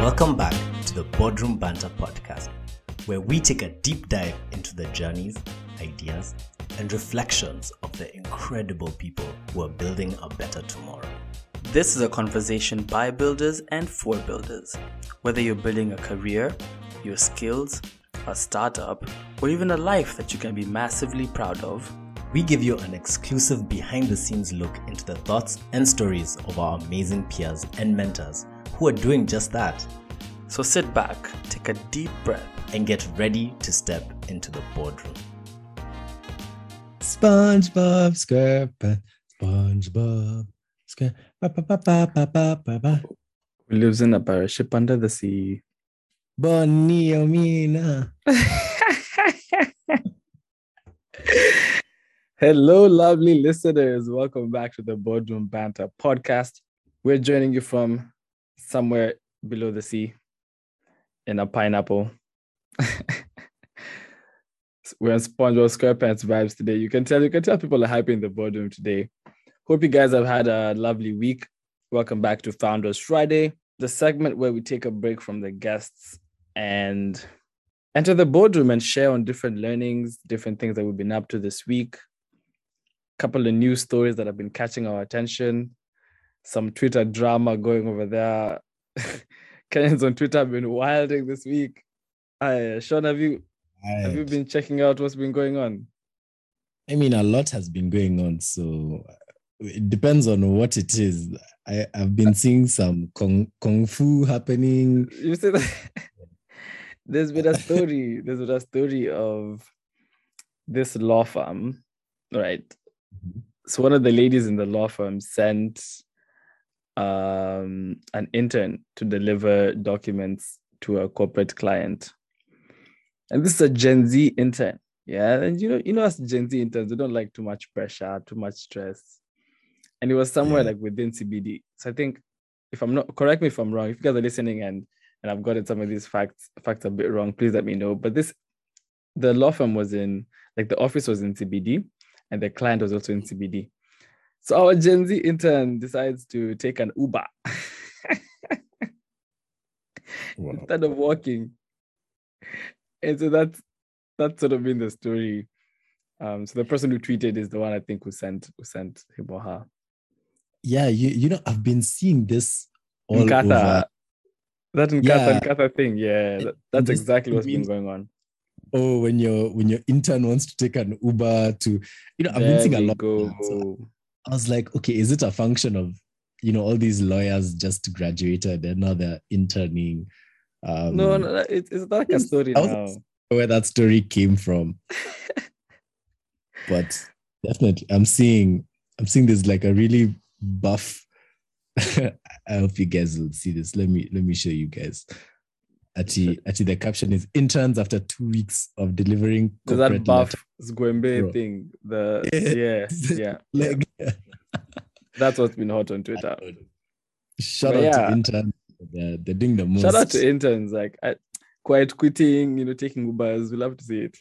Welcome back to the Boardroom Banter podcast, where we take a deep dive into the journeys, ideas, and reflections of the incredible people who are building a better tomorrow. This is a conversation by builders and for builders. Whether you're building a career, your skills, a startup, or even a life that you can be massively proud of, We give you an exclusive behind the scenes look into the thoughts and stories of our amazing peers and mentors who are doing just that so sit back, take a deep breath, and get ready to step into the boardroom. SpongeBob SquarePants, SpongeBob SquarePants, who lives in a pirate ship under the sea. Bonnie Omina. Hello, lovely listeners. Welcome back to the Boardroom Banter podcast. We're joining you from somewhere below the sea in a pineapple. We're on SpongeBob SquarePants vibes today. You can tell, you can tell people are hyping the boardroom today. Hope you guys have had a lovely week. Welcome back to Founders Friday, the segment where we take a break from the guests and enter the boardroom and share on different learnings, different things that we've been up to this week. Couple of news stories that have been catching our attention. Some Twitter drama going over there. Kenyans on Twitter have been wilding this week. Hi, Sean, have you have you been checking out what's been going on? I mean, a lot has been going on, so it depends on what it is. I, I've been seeing some kung, kung fu happening. You see that there's been a story, there's been a story of this law firm, right? Mm-hmm. So one of the ladies in the law firm sent um, an intern to deliver documents to a corporate client. And this is a Gen Z intern. Yeah. And you know, you know, as Gen Z interns, they don't like too much pressure, too much stress. And it was somewhere Yeah. like within CBD. So I think if I'm not correct me if I'm wrong, if you guys are listening and and I've gotten some of these facts facts a bit wrong, please let me know. But this the law firm was in like the office was in CBD and the client was also in CBD. So our Gen Z intern decides to take an Uber Wow. instead of walking. And so that's that's sort of been the story. Um, so the person who tweeted is the one I think who sent who sent him or her. Yeah, you, you know, I've been seeing this all Nkatha, over. that Nkatha, Yeah. Nkatha thing, yeah, that- that's this- exactly what's been going on. Oh, when your when your intern wants to take an Uber to, you know, I've been seeing a lot. go. Of that. So I was like, okay, is it a function of, you know, all these lawyers just graduated and now they're interning? Um, no, no, it's not like a story now. where that story came from. but definitely, I'm seeing, I'm seeing this like a really buff. I hope you guys will see this. Let me let me show you guys. Actually, actually, the caption is interns after two weeks of delivering that buff letter." Gwembe thing. The Yeah. yeah, yeah, yeah. That's what's been hot on Twitter. shout But out yeah. to interns. They're, they're doing the most. Shout out to interns, like I, quiet quitting, you know, taking Ubers. We love to see it.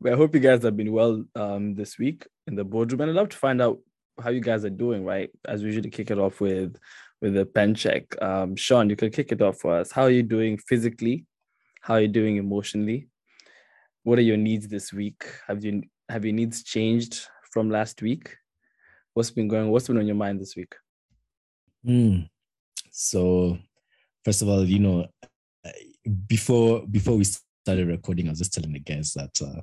but I hope you guys have been well um, this week in the boardroom, and I'd love to find out how you guys are doing. Right, as we usually kick it off with with a pen check. Um, Sean, you can kick it off for us. How are you doing physically? How are you doing emotionally? What are your needs this week? Have you have your needs changed from last week? What's been going? What's been on your mind this week? Mm. So, first of all, you know, before before we started recording, I was just telling the guys that, uh,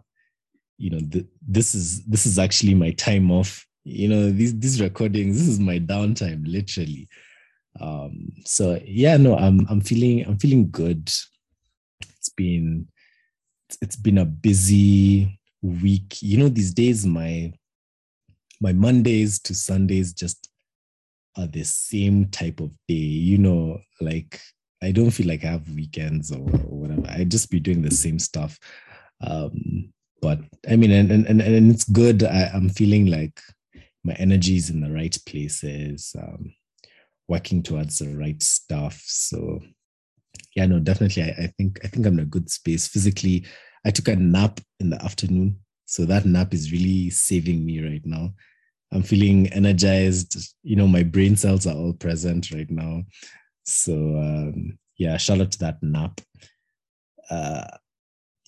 you know, th- this is this is actually my time off. You know, these these recordings, this is my downtime, literally. Um, so yeah, no, I'm I'm feeling I'm feeling good. It's been it's been a busy week. You know, these days my my Mondays to Sundays just are the same type of day. You know, like I don't feel like I have weekends or, or whatever. I just be doing the same stuff. Um, but I mean, and and and, and it's good. I, I'm feeling like my energy is in the right places, um, working towards the right stuff. So yeah, no, definitely. I, I think I think I'm in a good space physically. I took a nap in the afternoon, so that nap is really saving me right now. I'm feeling energized. You know, my brain cells are all present right now. So um, yeah, shout out to that nap. Uh,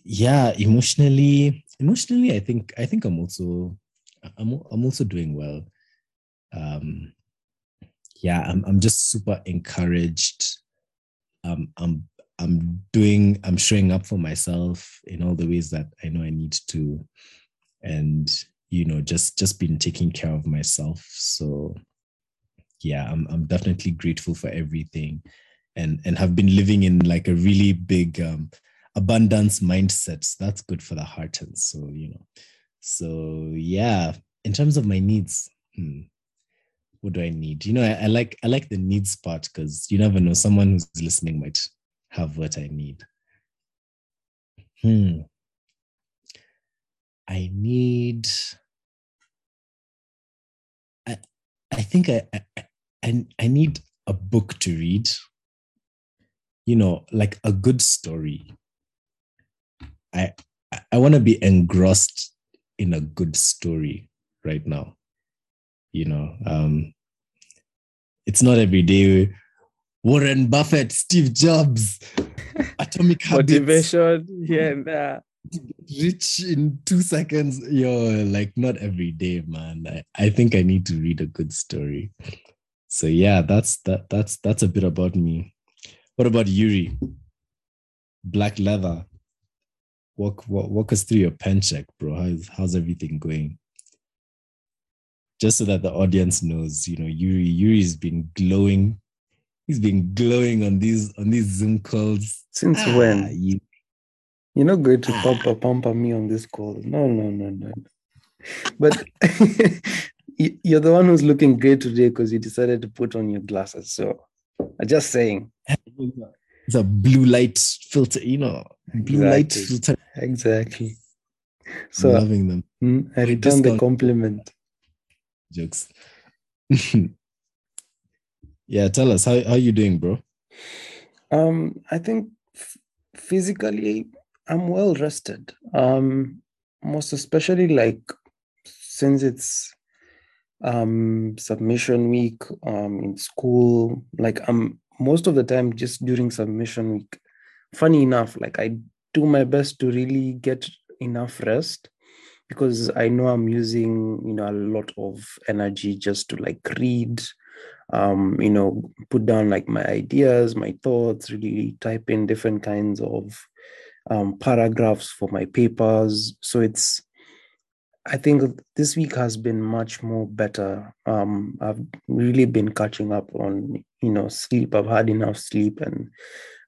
yeah, emotionally, emotionally, I think I think I'm also I'm I'm also doing well. Um, yeah, I'm I'm just super encouraged. Um, I'm I'm doing I'm showing up for myself in all the ways that I know I need to, and you know just just been taking care of myself. So yeah, I'm I'm definitely grateful for everything, and and have been living in like a really big um, abundance mindsets that's good for the heart and soul you know. So yeah in terms of my needs hmm, what do i need? You know I, I like i like the needs part because you never know someone who's listening might have what i need. Hmm. I need i i think i i, I need a book to read. You know like a good story. I I want to be engrossed in a good story right now. You know, um, it's not every day. Warren Buffett, Steve Jobs, Atomic Habits, motivation here and there. Rich in two seconds. Yo, like not every day, man. I, I think I need to read a good story. So yeah, that's that that's that's a bit about me. What about Yuri? Black leather walk, walk walk us through your pen check, bro. How's how's everything going? Just so that the audience knows, you know, Yuri Yuri's been glowing. He's been glowing on these on these Zoom calls. Since ah, when? You, You're not going to ah. pump pamper me on this call. No, no, no, no. But you're the one who's looking great today because you decided to put on your glasses. So I'm just saying. It's a blue light filter, you know, blue exactly. light filter. Exactly. So I'm loving them. Mm, I return the compliment. Jokes. yeah, tell us how how you doing, bro? Um, I think f- physically I'm well rested. Um, most especially like since it's um submission week um in school like i'm most of the time just during submission week funny enough like i do my best to really get enough rest because i know i'm using you know a lot of energy just to like read um you know put down like my ideas my thoughts really type in different kinds of um, paragraphs for my papers so it's I think this week has been much more better. Um, I've really been catching up on, you know, sleep. I've had enough sleep, and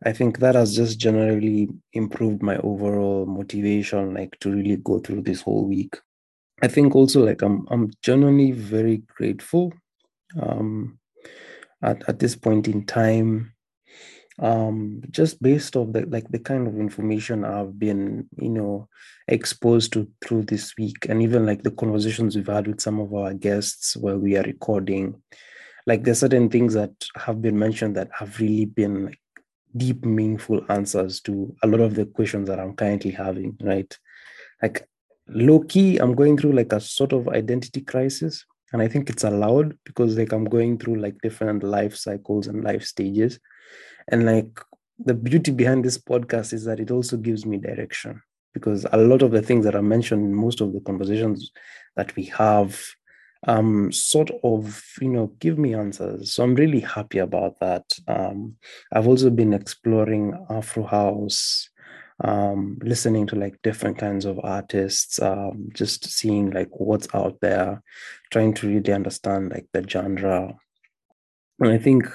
I think that has just generally improved my overall motivation, like to really go through this whole week. I think also like I'm I'm genuinely very grateful. Um, at at this point in time, um just based off the like the kind of information i've been you know exposed to through this week and even like the conversations we've had with some of our guests where we are recording like there's certain things that have been mentioned that have really been like deep meaningful answers to a lot of the questions that i'm currently having right? Like low key i'm going through like a sort of identity crisis and i think it's allowed because like i'm going through like different life cycles and life stages. And like the beauty behind this podcast is that it also gives me direction because a lot of the things that are mentioned in most of the conversations that we have um sort of you know give me answers so i'm really happy about that um i've also been exploring afro house um listening to like different kinds of artists um just seeing like what's out there trying to really understand like the genre and i think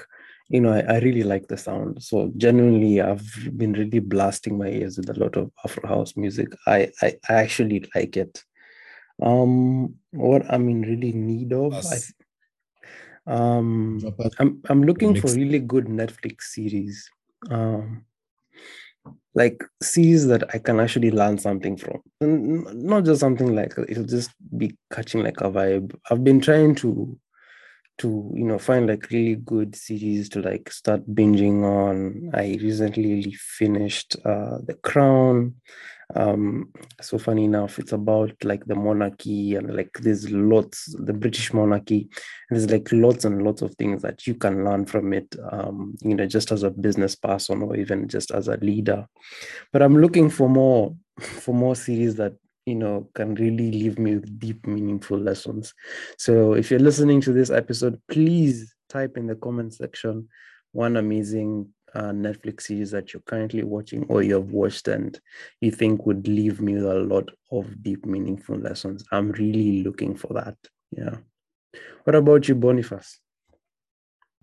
you know, I, I, really like the sound. So genuinely, I've been really blasting my ears with a lot of Afro house music. I, I, I actually like it. Um, what I'm in really need of, I, um, I'm I'm looking for really good Netflix series. Um, like series that I can actually learn something from, and not just something like it'll just be catching like a vibe. I've been trying to to you know find like really good series to like start binging on. I recently finished uh the crown um so funny enough it's about like the monarchy and like there's lots the british monarchy and there's like lots and lots of things that you can learn from it um you know just as a business person or even just as a leader. But i'm looking for more for more series that you know can really leave me with deep meaningful lessons. So if you're listening to this episode please type in the comment section one amazing uh, Netflix series that you're currently watching or you have watched and you think would leave me with a lot of deep, meaningful lessons. I'm really looking for that. Yeah. What about you, Boniface?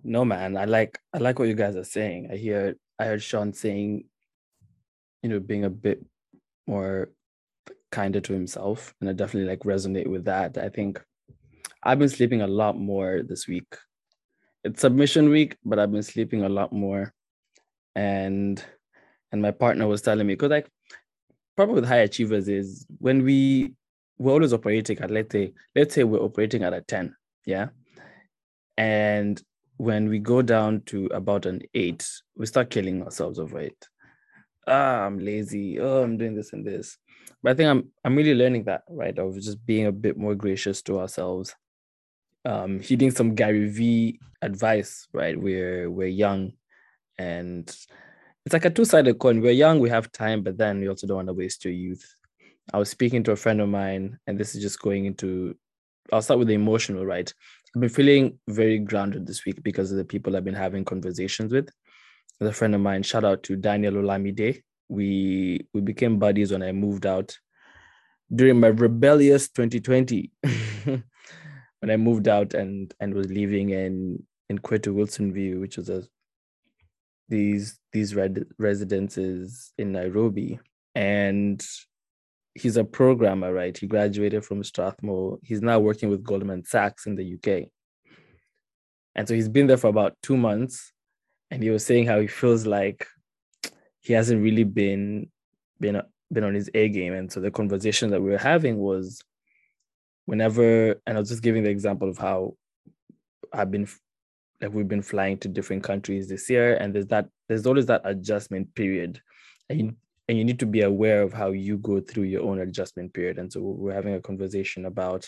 No, man. I like I like what you guys are saying. I hear I heard Sean saying, you know, being a bit more kinder to himself, and I definitely like resonate with that. I think I've been sleeping a lot more this week. It's submission week, but I've been sleeping a lot more and and my partner was telling me because like problem with high achievers is when we we're always operating at let's say let's say we're operating at a 10 yeah? And when we go down to about an eight we start killing ourselves over it. Ah i'm lazy. Oh i'm doing this and this. But i think i'm i'm really learning that right of just being a bit more gracious to ourselves um heeding some gary v advice right we're we're young and it's like a two-sided coin. We're young, we have time, but then we also don't want to waste your youth. I was speaking to a friend of mine, and this is just going into I'll start with the emotional, right? I've been feeling very grounded this week because of the people I've been having conversations with. With a friend of mine, shout out to Daniel Olamide. We we became buddies when I moved out during my rebellious 2020. when I moved out and and was living in in Qwetu Wilson View, which was a these these red residences in Nairobi, and he's a programmer, right? He graduated from Strathmore. He's now working with Goldman Sachs in the UK, and so he's been there for about two months, and he was saying how he feels like he hasn't really been been been on his A game, and so the conversation that we were having was whenever, and I was just giving the example of how I've been like we've been flying to different countries this year and there's that there's always that adjustment period. And you, and you need to be aware of how you go through your own adjustment period. And so we're having a conversation about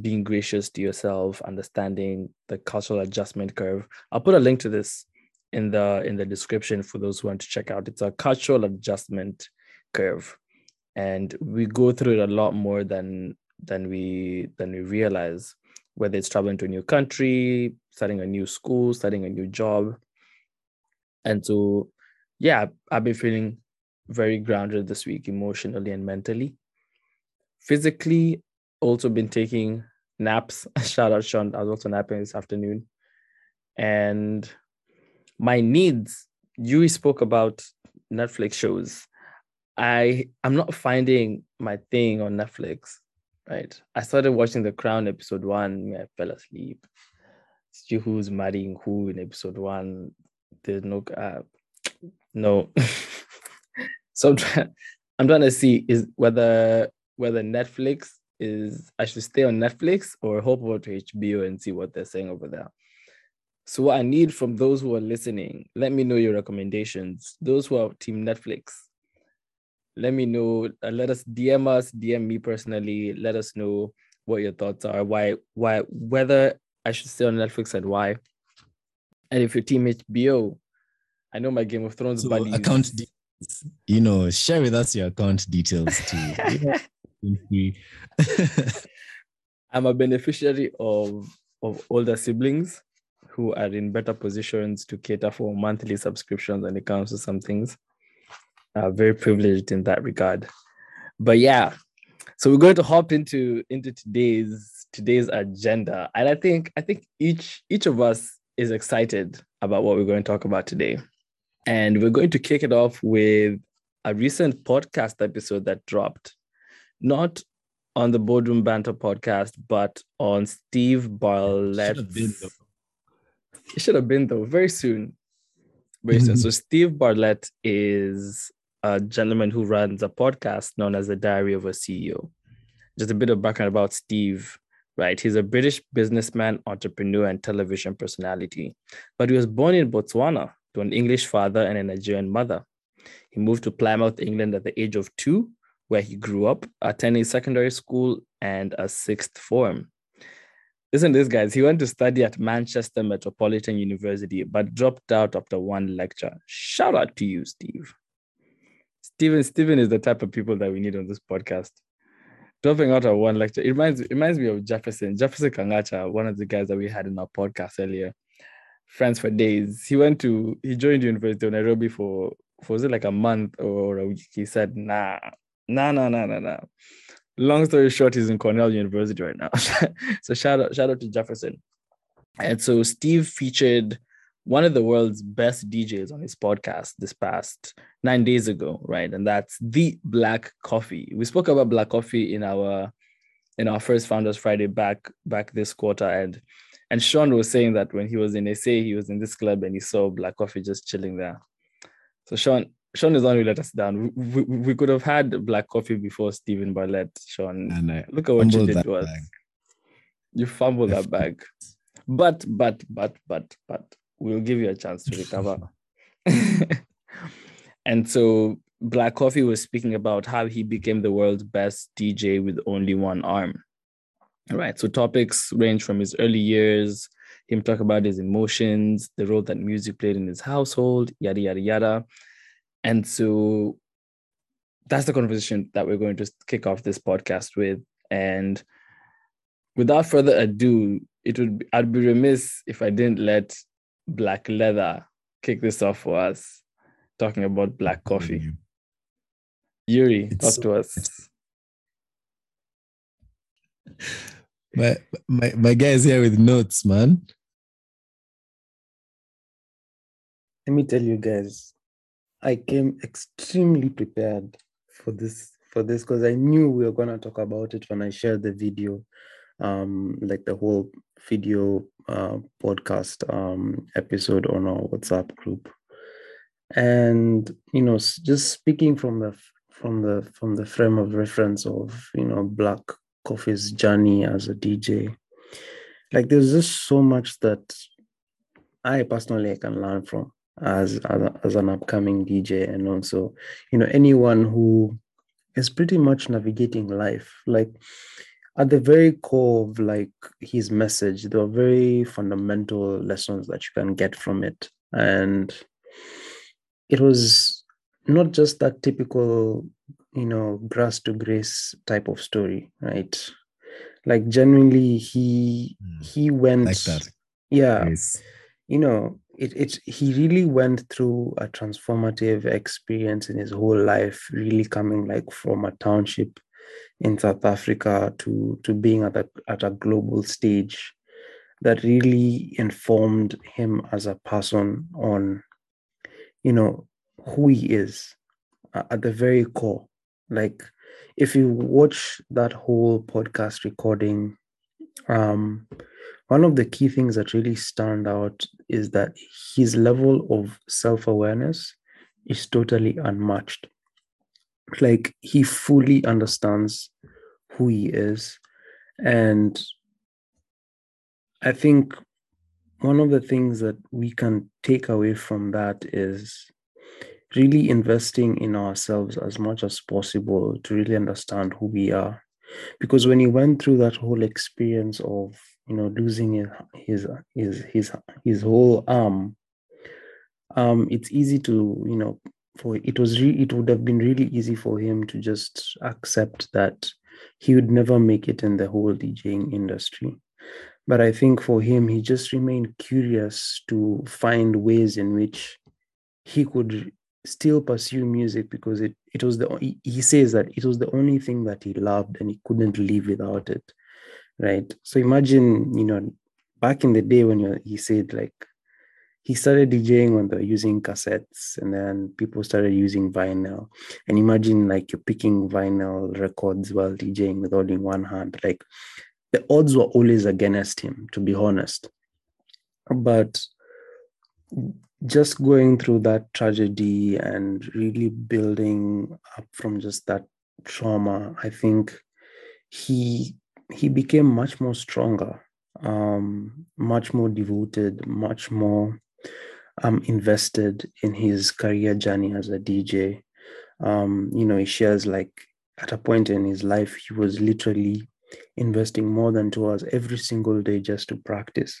being gracious to yourself understanding the cultural adjustment curve. I'll put a link to this in the in the description for those who want to check out. It's a cultural adjustment curve. And we go through it a lot more than than we than we realize whether it's traveling to a new country, starting a new school, starting a new job. And so, yeah, I've been feeling very grounded this week, emotionally and mentally. Physically, also been taking naps. Shout out, Sean. I was also napping this afternoon. And my needs, you spoke about Netflix shows. I I'm not finding my thing on Netflix right? I started watching The Crown episode one. I fell asleep. See who's marrying who in episode one. There's no, uh, no. so I'm trying, I'm trying to see is whether whether Netflix is I should stay on Netflix or hop over to HBO and see what they're saying over there. So what I need from those who are listening, let me know your recommendations. Those who are team Netflix, let me know. Uh, let us DM us, DM me personally. Let us know what your thoughts are. Why, why, whether I should stay on Netflix and why. And if your team HBO, I know my Game of Thrones so buddies. Account details, you know, share with us your account details too. I'm a beneficiary of of older siblings who are in better positions to cater for monthly subscriptions when it comes to some things uh, very privileged in that regard. But yeah, so we're going to hop into into today's today's agenda, and I think I think each each of us is excited about what we're going to talk about today, and we're going to kick it off with a recent podcast episode that dropped, not on the Boardroom Banter podcast, but on Steve Bartlett. It should have been though, very soon. Very soon. So Steve Bartlett is a gentleman who runs a podcast known as the Diary of a CEO. Just a bit of background about Steve, right? He's a British businessman, entrepreneur, and television personality. But he was born in Botswana to an English father and a Nigerian mother. He moved to Plymouth, England at the age of two, where he grew up, attending secondary school and a sixth form. Listen to this, guys. He went to study at Manchester Metropolitan University, but dropped out after one lecture. Shout out to you, Steve. Steven, Steven is the type of people that we need on this podcast. Dropping out of one lecture. It reminds, it reminds me of Jefferson. Jefferson Kangacha, one of the guys that we had in our podcast earlier. Friends for days. He went to he joined University of Nairobi for, for was it like a month or a week? He said, nah, nah, nah, nah, nah, nah long story short, he's in Cornell University right now. so shout out, shout out to Jefferson. And so Steve featured one of the world's best DJs on his podcast this past nine days ago, right? And that's the Black Coffee. We spoke about Black Coffee in our in our first Founders Friday back back this quarter, and and Sean was saying that when he was in SA, he was in this club and he saw Black Coffee just chilling there. So Sean, Sean is the one who let us down. We, we, we, could have had black coffee before Steven Bartlett, Sean. And I Look at what you did to us. You fumbled that bag. But, but, but, but, but, we'll give you a chance to recover. and so Black Coffee was speaking about how he became the world's best DJ with only one arm. All right. So topics range from his early years, him talk about his emotions, the role that music played in his household, yada yada yada. And so that's the conversation that we're going to kick off this podcast with. And without further ado, it would be, I'd be remiss if I didn't let Black Leather kick this off for us, talking about black coffee. Yuri, it's talk so, to us. My my my guy is here with notes, man. Let me tell you guys, I came extremely prepared for this for this because I knew we were gonna talk about it when I shared the video, um, like the whole video uh, podcast um, episode on our WhatsApp group, and you know, just speaking from the from the from the frame of reference of you know Black Coffee's journey as a DJ, like there's just so much that I personally can learn from as, as as an upcoming DJ and also you know anyone who is pretty much navigating life like at the very core of like his message there are very fundamental lessons that you can get from it. And it was not just that typical you know grass to grace type of story right? Like genuinely he mm, he went like that. Yeah. Yes. you know it, it he really went through a transformative experience in his whole life really coming like from a township in south africa to to being at a, at a global stage that really informed him as a person on you know who he is at the very core. Like if you watch that whole podcast recording um one of the key things that really stand out is that his level of self-awareness is totally unmatched like he fully understands who he is. And i think one of the things that we can take away from that is really investing in ourselves as much as possible to really understand who we are. Because when he went through that whole experience of you know losing his his his his whole arm um it's easy to you know for it was re- it would have been really easy for him to just accept that he would never make it in the whole DJing industry. But i think for him he just remained curious to find ways in which he could still pursue music because it it was the he, says that it was the only thing that he loved and he couldn't live without it right? So imagine you know back in the day when you he said like he started DJing when they were using cassettes and then people started using vinyl. And imagine like you're picking vinyl records while DJing with only one hand. Like the odds were always against him, to be honest. But just going through that tragedy and really building up from just that trauma, I think he he became much more stronger, um, much more devoted, much more um, invested in his career journey as a DJ. Um, you know, he shares like at a point in his life, he was literally investing more than two hours every single day just to practice.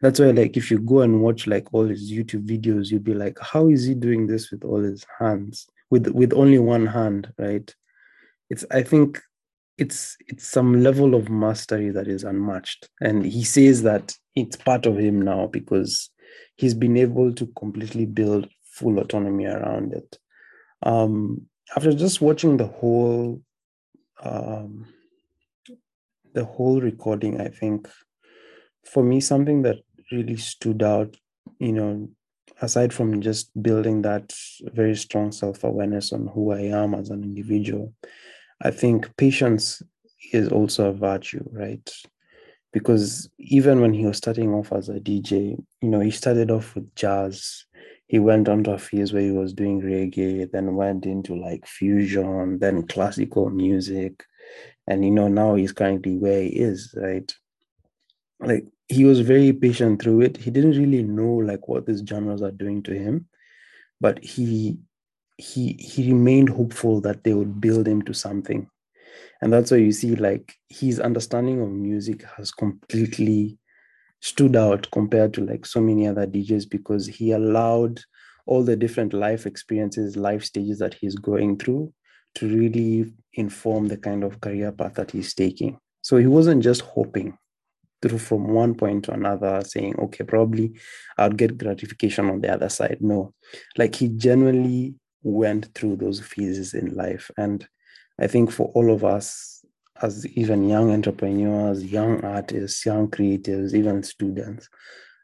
That's why, like, if you go and watch like all his YouTube videos, you'll be like, how is he doing this with all his hands, with with only one hand, right? It's I think it's it's some level of mastery that is unmatched. And he says that it's part of him now because he's been able to completely build full autonomy around it. Um, after just watching the whole um, the whole recording, I think for me something that really stood out, you know, aside from just building that very strong self-awareness on who I am as an individual, I think patience is also a virtue, right? Because even when he was starting off as a DJ, you know, he started off with jazz. He went on to a phase where he was doing reggae, then went into like fusion, then classical music. And, you know, now he's currently where he is, right? Like he was very patient through it. He didn't really know like what these genres are doing to him, but he he he remained hopeful that they would build him to something and that's why you see like his understanding of music has completely stood out compared to like so many other djs because he allowed all the different life experiences life stages that he's going through to really inform the kind of career path that he's taking. So he wasn't just hoping through from one point to another saying okay probably i'll get gratification on the other side. No. Like he genuinely went through those phases in life. And I think for all of us, as even young entrepreneurs, young artists, young creatives, even students,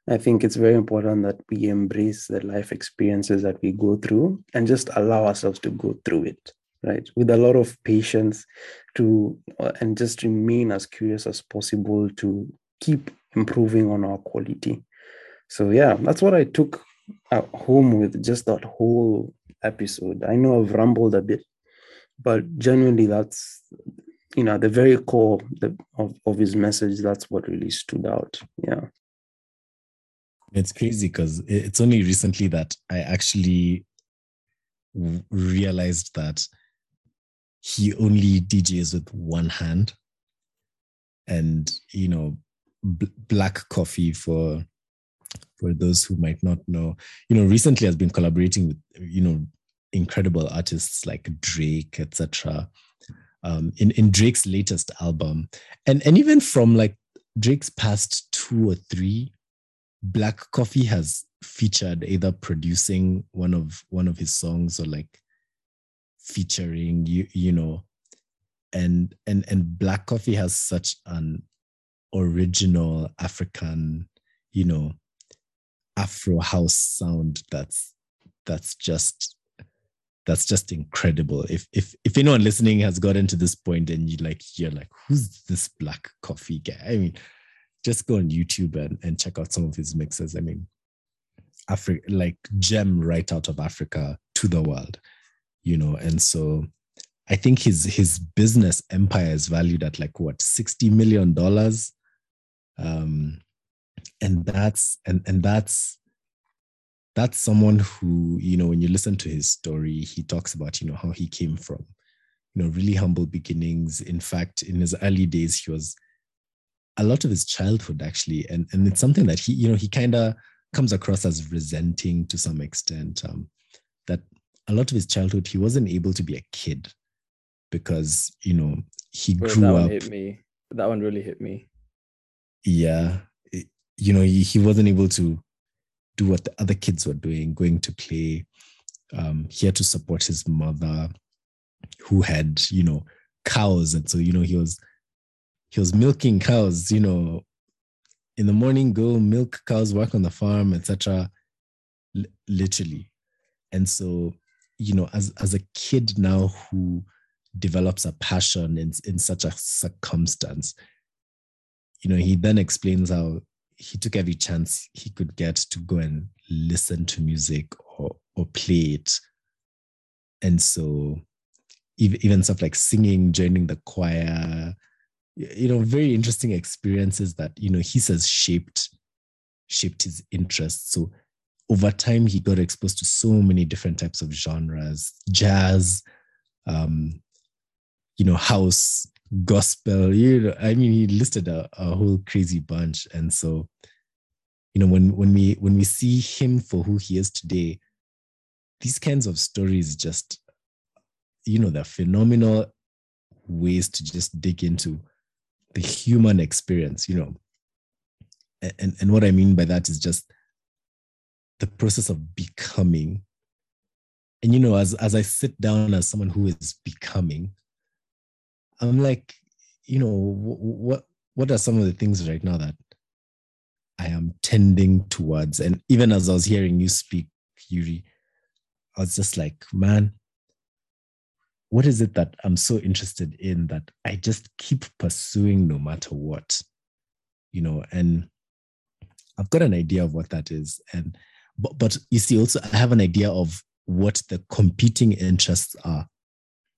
I think it's very important that we embrace the life experiences that we go through and just allow ourselves to go through it, right? With a lot of patience to uh, and just remain as curious as possible to keep improving on our quality. So yeah, that's what I took at home with just that whole episode. I know I've rambled a bit, but genuinely, that's you know the very core of, of his message. That's what really stood out. Yeah. It's crazy because it's only recently that I actually realized that he only DJs with one hand. And, you know, black coffee for for those who might not know, you know, recently has been collaborating with, you know, incredible artists like Drake, etc. Um, in in Drake's latest album, and and even from like Drake's past two or three, Black Coffee has featured either producing one of one of his songs or like featuring you you know and and and black coffee has such an original african you know afro house sound that's that's just that's just incredible. If if if anyone listening has gotten to this point and you like you're like who's this black coffee guy? I mean just go on youtube and, and check out some of his mixes. I mean africa like gem right out of africa to the world you know? And so i think his his business empire is valued at like what 60 million dollars? Um and that's and and that's that's someone who you know when you listen to his story he talks about you know how he came from you know really humble beginnings in fact in his early days he was a lot of his childhood actually and and it's something that he you know he kind of comes across as resenting to some extent um, that a lot of his childhood he wasn't able to be a kid because you know he Bro, grew that up one hit me. That one really hit me. yeah you know he, he wasn't able to do what the other kids were doing going to play um he had to support his mother who had you know cows. And so you know he was he was milking cows you know in the morning go milk cows work on the farm etc L- literally. And so you know as as a kid now who develops a passion in in such a circumstance you know he then explains how he took every chance he could get to go and listen to music or or play it. And so even, stuff like singing joining the choir you know very interesting experiences that you know he says shaped shaped his interests. So over time he got exposed to so many different types of genres jazz um you know house gospel. You know i mean he listed a, a whole crazy bunch. And so you know when when we when we see him for who he is today these kinds of stories just you know they're phenomenal ways to just dig into the human experience you know. And and what i mean by that is just the process of becoming. And you know as as i sit down as someone who is becoming i'm like you know what what are some of the things right now that i am tending towards? And even as i was hearing you speak yuri i was just like man what is it that i'm so interested in that i just keep pursuing no matter what? You know and i've got an idea of what that is. And but, but you see also i have an idea of what the competing interests are.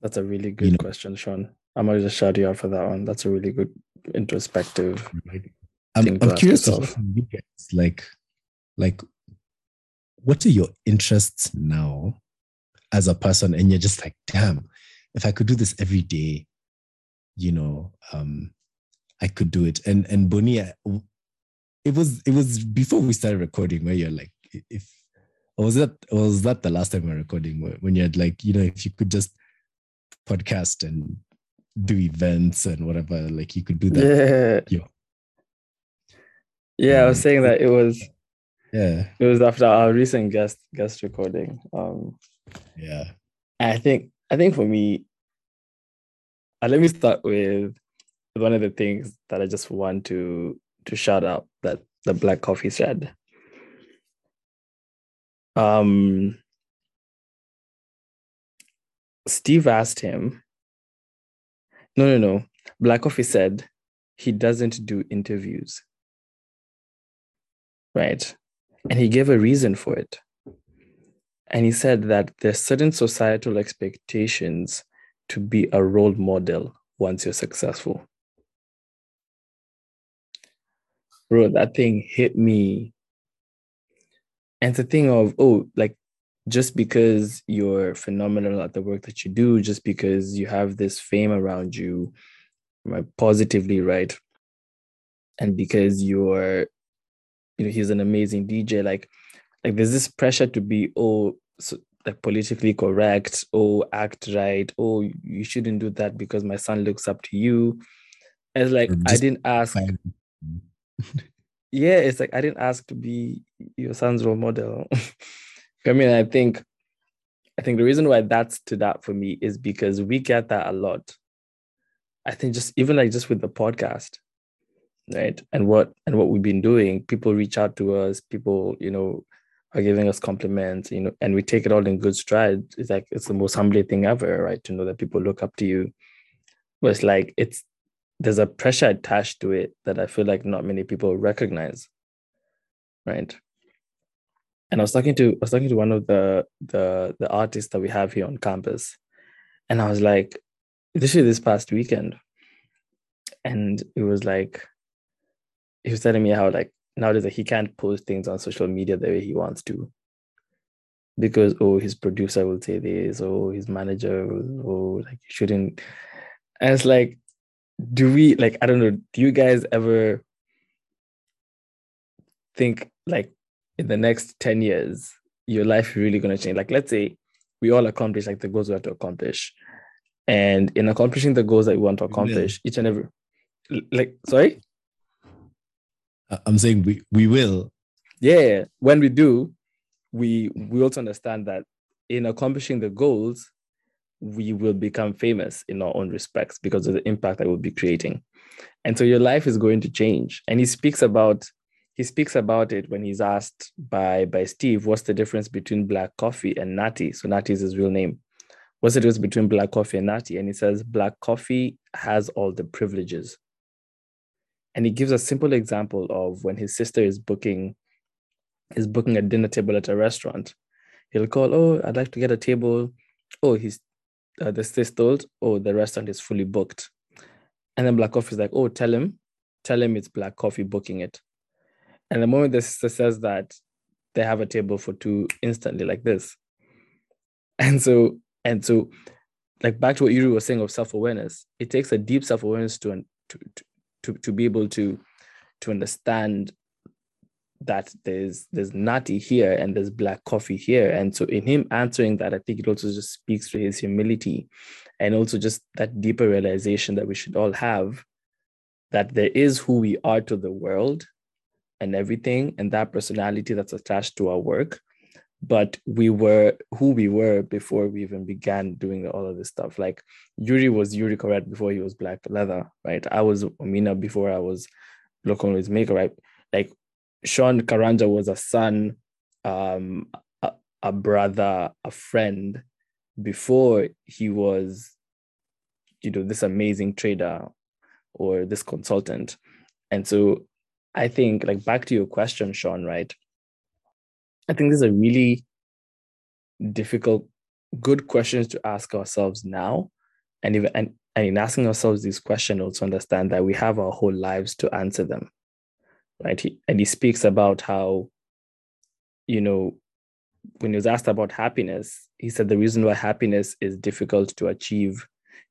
That's a really good You know- question, Sean. I'm gonna just shout you out for that one. That's a really good introspective. right? I'm, I'm curious you guys, like, like, what are your interests now as a person? And you're just like, damn, if I could do this every day, you know, um, I could do it. And and Bonnie, it was it was before we started recording where you're like, if or was that or was that the last time we're recording when you had like, you know, if you could just podcast and do events and whatever, like you could do that. Yeah. Yeah. Yeah, I was Um, saying that it was Yeah. it was after our recent guest guest recording. Um Yeah. I think I think for me, uh, let me start with one of the things that I just want to to shout out that the Black Coffee said. Um, Steve asked him. No, no, no. Black Coffee said he doesn't do interviews. Right. And he gave a reason for it. And he said that there's certain societal expectations to be a role model once you're successful. Bro, that thing hit me. And a thing of, oh, like just because you're phenomenal at the work that you do, just because you have this fame around you, right, positively, right? And because you're, you know, he's an amazing DJ, like, like there's this pressure to be, oh, so, like politically correct, oh, act right, oh, you shouldn't do that because my son looks up to you. And it's like, I didn't ask yeah, it's like I didn't ask to be your son's role model. I mean, I think I think the reason why that stood out for me is because we get that a lot. I think just even like just with the podcast, right? And what and what we've been doing, people reach out to us, people, you know, are giving us compliments, you know, and we take it all in good stride. It's like it's the most humbling thing ever, right? To know that people look up to you. But it's like it's there's a pressure attached to it that I feel like not many people recognize. Right. And I was talking to I was talking to one of the the the artists that we have here on campus. And I was like, literally this past weekend. And it was like he was telling me how like nowadays like, he can't post things on social media the way he wants to. Because oh his producer will say this, oh his manager oh like you shouldn't. And it's like do we like i don't know do you guys ever think like in the next 10 years your life really going to change. Like let's say we all accomplish like the goals we have to accomplish. And in accomplishing the goals that we want to accomplish each and every like sorry? I'm saying we we will. yeah when we do we we also understand that in accomplishing the goals we will become famous in our own respects because of the impact that we'll be creating. And so your life is going to change. And he speaks about he speaks about it when he's asked by by steve what's the difference between black coffee and Nathi so Nathi is his real name. What's the difference between black coffee and Nathi and he says black coffee has all the privileges. And he gives a simple example of when his sister is booking is booking a dinner table at a restaurant. He'll call oh i'd like to get a table. Oh he's uh, the sis told oh the restaurant is fully booked. And then black coffee is like oh tell him tell him it's black coffee booking it and the moment the sister says that they have a table for two instantly like this. And so, and so, like back to what Yuri was saying of self-awareness, it takes a deep self-awareness to, to, to, to be able to, to understand that there's there's Nathi here and there's black coffee here and so in him answering that i think it also just speaks to his humility and also just that deeper realization that we should all have that there is who we are to the world and everything and that personality that's attached to our work. But we were who we were before we even began doing all of this stuff. Like yuri was yuri correct before he was black leather right? I was amina before i was local with maker right? Like sean karanja was a son um a, a brother a friend before he was you know this amazing trader or this consultant. And so i think like back to your question sean right? I think these are really difficult good questions to ask ourselves now. And even and, and in asking ourselves these questions also understand that we have our whole lives to answer them right? He, and he speaks about how you know when he was asked about happiness he said the reason why happiness is difficult to achieve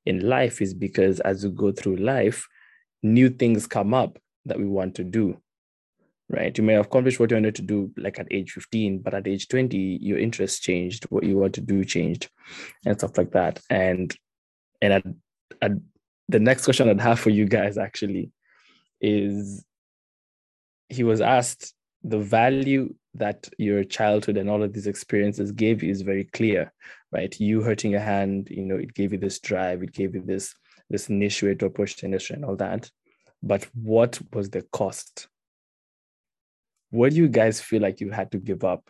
in life is because as you go through life new things come up that we want to do right? You may have accomplished what you wanted to do like at age 15 but at age 20 your interest changed what you want to do changed and stuff like that. And and at, at the next question i'd have for you guys actually is he was asked the value that your childhood and all of these experiences gave you is very clear right? You hurting your hand you know it gave you this drive it gave you this this initiate to approach the industry and all that but what was the cost? What do you guys feel like you had to give up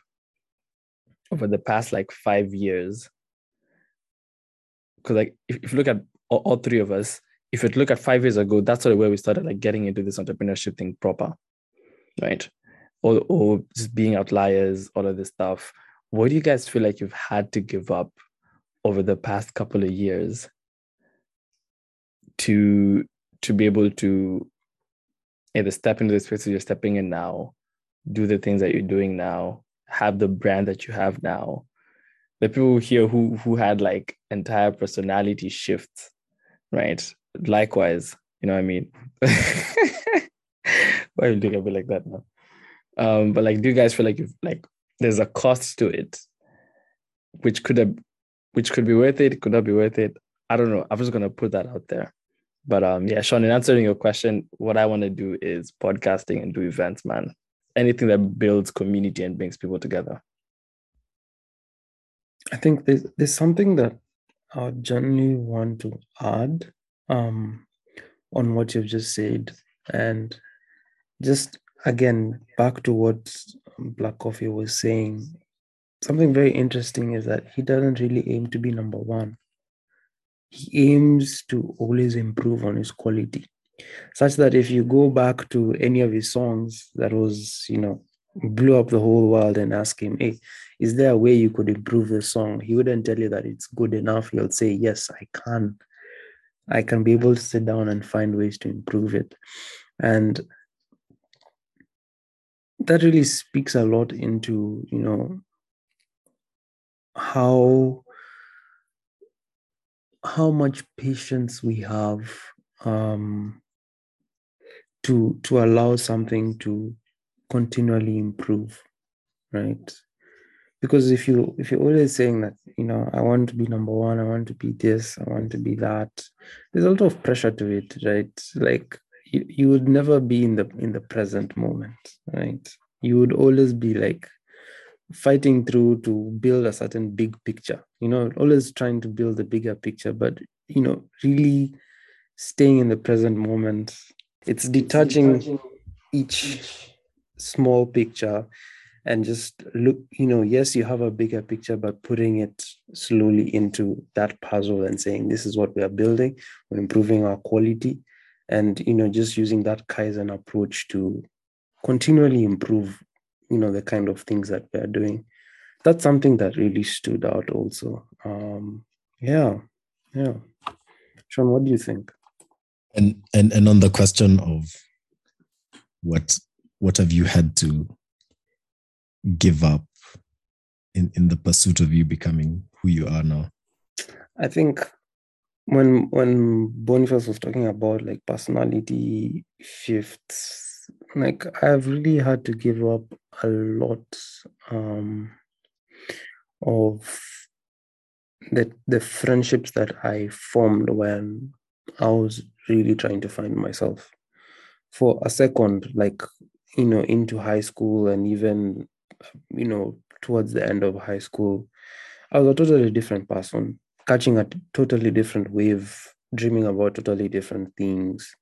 over the past like five years? Because like if, if you look at all, all, three of us if you look at five years ago that's sort of where we started like getting into this entrepreneurship thing proper right? Or, or just being outliers all of this stuff. What do you guys feel like you've had to give up over the past couple of years to to be able to either step into the space you're stepping in now do the things that you're doing now have the brand that you have now. The people here who who had like entire personality shifts right? Likewise you know what i mean? Why are you looking at me like that now um but like do you guys feel like you've like there's a cost to it which could have which could be worth it could not be worth it? I don't know. I'm just to put that out there but um yeah sean in answering your question what i want to do is podcasting and do events man. Anything that builds community and brings people together. I think there's, there's something that i generally want to add um on what you've just said. And just again back to what black coffee was saying something very interesting is that he doesn't really aim to be number one he aims to always improve on his quality such that if you go back to any of his songs that was you know blew up the whole world and ask him hey is there a way you could improve the song? He wouldn't tell you that it's good enough. He'll say yes i can. I can be able to sit down and find ways to improve it. And that really speaks a lot into you know how how much patience we have um, to to allow something to continually improve right? Because if you if you're always saying that you know i want to be number one i want to be this i want to be that there's a lot of pressure to it right? Like you, you would never be in the in the present moment right? You would always be like fighting through to build a certain big picture you know always trying to build a bigger picture but you know really staying in the present moment. It's detaching, detaching each small picture and just look you know yes you have a bigger picture but putting it slowly into that puzzle and saying this is what we are building. We're improving our quality. And you know just using that kaizen approach to continually improve you know the kind of things that we're doing. That's something that really stood out also. Um yeah yeah. Sean what do you think? And and and on the question of what what have you had to give up in, in the pursuit of you becoming who you are now? I think when when Boniface was talking about like personality shifts, like I've really had to give up a lot um, of the the friendships that I formed when I was really trying to find myself. For a second, like you know, into high school and even you know towards the end of high school, I was a totally different person catching a totally different wave, dreaming about totally different things.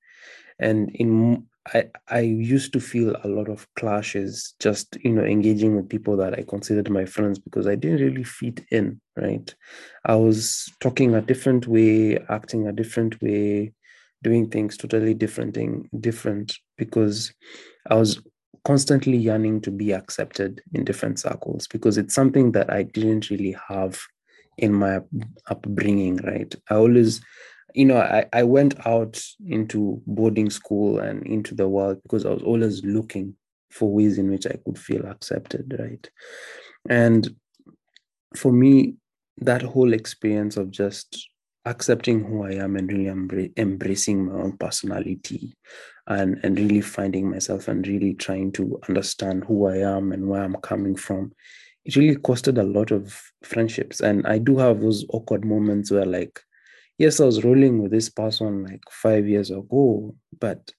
And in I, I used to feel a lot of clashes just you know engaging with people that I considered my friends because I didn't really fit in, right? I was talking a different way, acting a different way, doing things totally different thing, different because I was constantly yearning to be accepted in different circles because it's something that I didn't really have in my upbringing, right? I always, you know, I, I went out into boarding school and into the world because I was always looking for ways in which I could feel accepted, right? And for me, that whole experience of just accepting who I am and really embra- embracing my own personality and, and really finding myself and really trying to understand who I am and where I'm coming from it really costed a lot of friendships. And I do have those awkward moments where, like, yes, I was rolling with this person like five years ago, but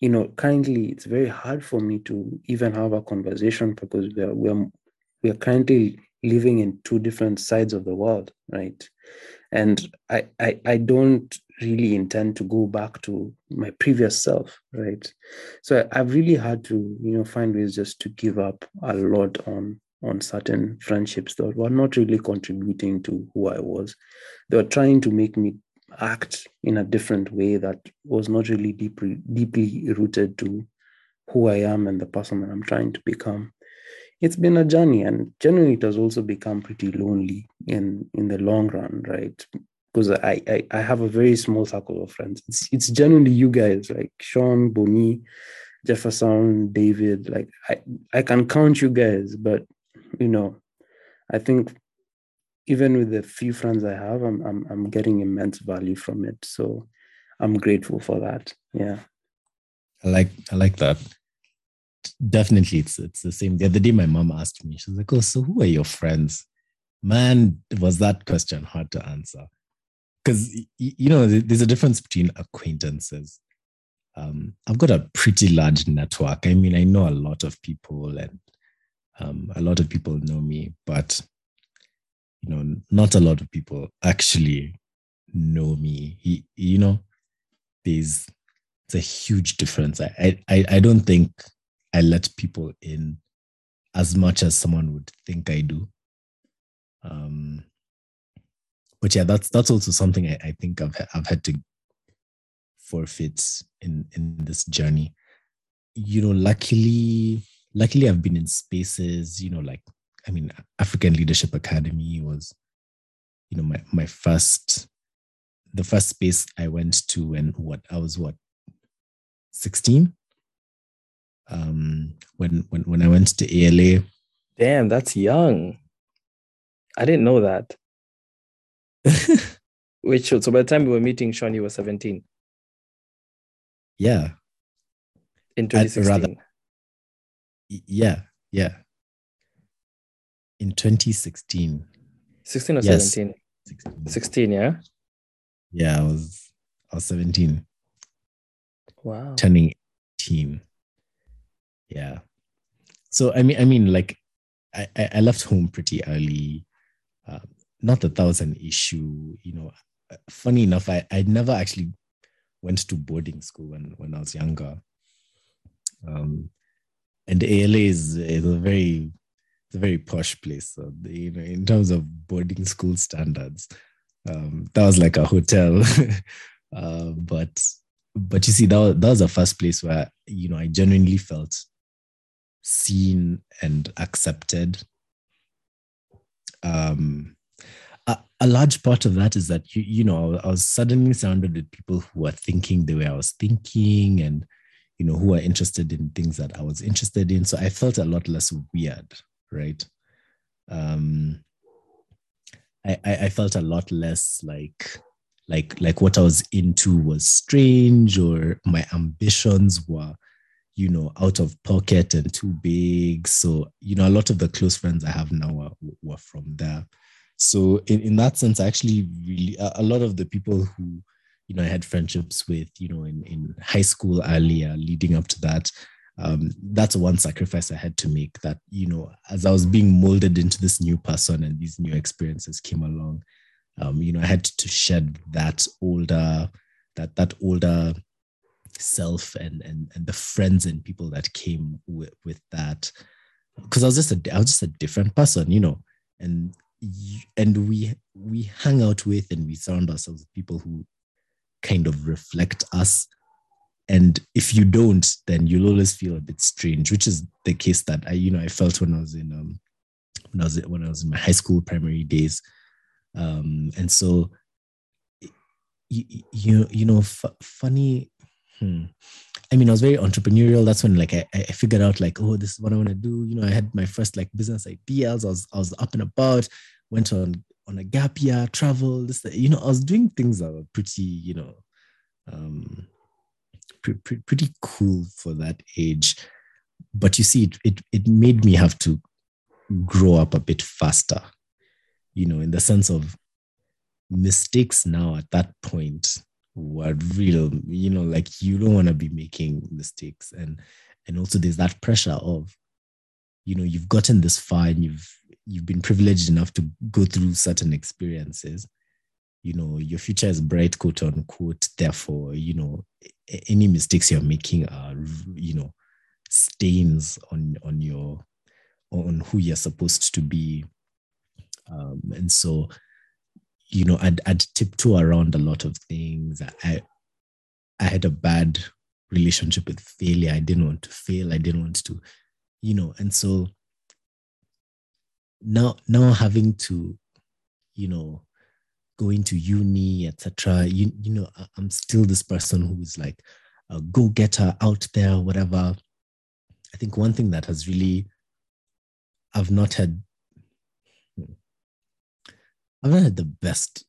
you know, currently it's very hard for me to even have a conversation because we're we're we're currently living in two different sides of the world, right? And I I, I don't really intend to go back to my previous self, right? So I've really had to, you know, find ways just to give up a lot on on certain friendships that were not really contributing to who I was. They were trying to make me act in a different way that was not really deeply deeply rooted to who I am and the person that I'm trying to become. It's been a journey, and generally, it has also become pretty lonely in in the long run, right? Because I, I I have a very small circle of friends. It's it's generally you guys, like Sean, Boni, Jefferson, David. Like I I can count you guys, but you know, I think even with the few friends I have, I'm I'm I'm getting immense value from it. So I'm grateful for that. Yeah. I like I like that. Definitely it's it's the same. The other day my mom asked me, she was like, Oh, so who are your friends? Man, was that question hard to answer. Because you know, there's a difference between acquaintances. Um, I've got a pretty large network. I mean, I know a lot of people and um, a lot of people know me, but you know, not a lot of people actually know me. He, you know, there's it's a huge difference. I, I I don't think I let people in as much as someone would think I do. Um, but yeah, that's that's also something I, I think I've I've had to forfeit in in this journey. You know, luckily luckily I've been in spaces, you know, like I mean, African Leadership Academy was, you know, my my first the first space I went to when what I was what 16 um when when when I went to ALA damn that's young. I didn't know that. Which so by the time we were meeting Sean you were 17 yeah. In 2016 rather yeah, yeah. In 2016. 16 or yes. 17? 16. 16, yeah? Yeah, I was I was 17. Wow. Turning 18. Yeah. So I mean, I mean, like I, I left home pretty early. Uh, not that that was an issue, you know. Funny enough, I, I never actually went to boarding school when, when I was younger. Um, and ALA is, is a very it's a very posh place. So you know, in terms of boarding school standards, um, that was like a hotel. uh, but but you see, that was, that was the first place where you know I genuinely felt seen and accepted. Um, a, a, large part of that is that you you know I was suddenly surrounded with people who were thinking the way I was thinking and you know, who are interested in things that I was interested in. So I felt a lot less weird, right? Um, I, I, felt a lot less like like like what I was into was strange or my ambitions were you know out of pocket and too big so you know a lot of the close friends I have now were, were from there so in, in that sense I actually really a, a lot of the people who you know I had friendships with you know in, in high school earlier leading up to that um, that's one sacrifice I had to make that, you know, as I was being molded into this new person and these new experiences came along, um, you know, I had to shed that older, that, that older self and, and, and the friends and people that came with, with that. Cause I was just a, I was just a different person, you know, and, and we, we hang out with and we surround ourselves with people who kind of reflect us. And if you don't then you'll always feel a bit strange which is the case that i you know i felt when i was in um when i was when i was in my high school primary days. Um and so you you, you know f- funny hmm. i mean i was very entrepreneurial. That's when like I, I figured out like oh this is what i want to do. You know i had my first like business ideas. I was i was up and about went on on a gap year travel this you know i was doing things that were pretty you know um pre- pre- pretty cool for that age. But you see, it, it, it made me have to grow up a bit faster, you know, in the sense of mistakes now at that point were real, you know, like you don't want to be making mistakes. And and also there's that pressure of, you know, you've gotten this far and you've you've been privileged enough to go through certain experiences you know your future is bright quote unquote therefore you know any mistakes you're making are you know stains on on your on who you're supposed to be. Um, and so you know I'd, I'd tiptoe around a lot of things. I i had a bad relationship with failure. I didn't want to fail. I didn't want to you know and so now now having to you know going to uni, etc. You you know, I'm still this person who is like a go-getter out there, whatever. I think one thing that has really I've not had I've not had the best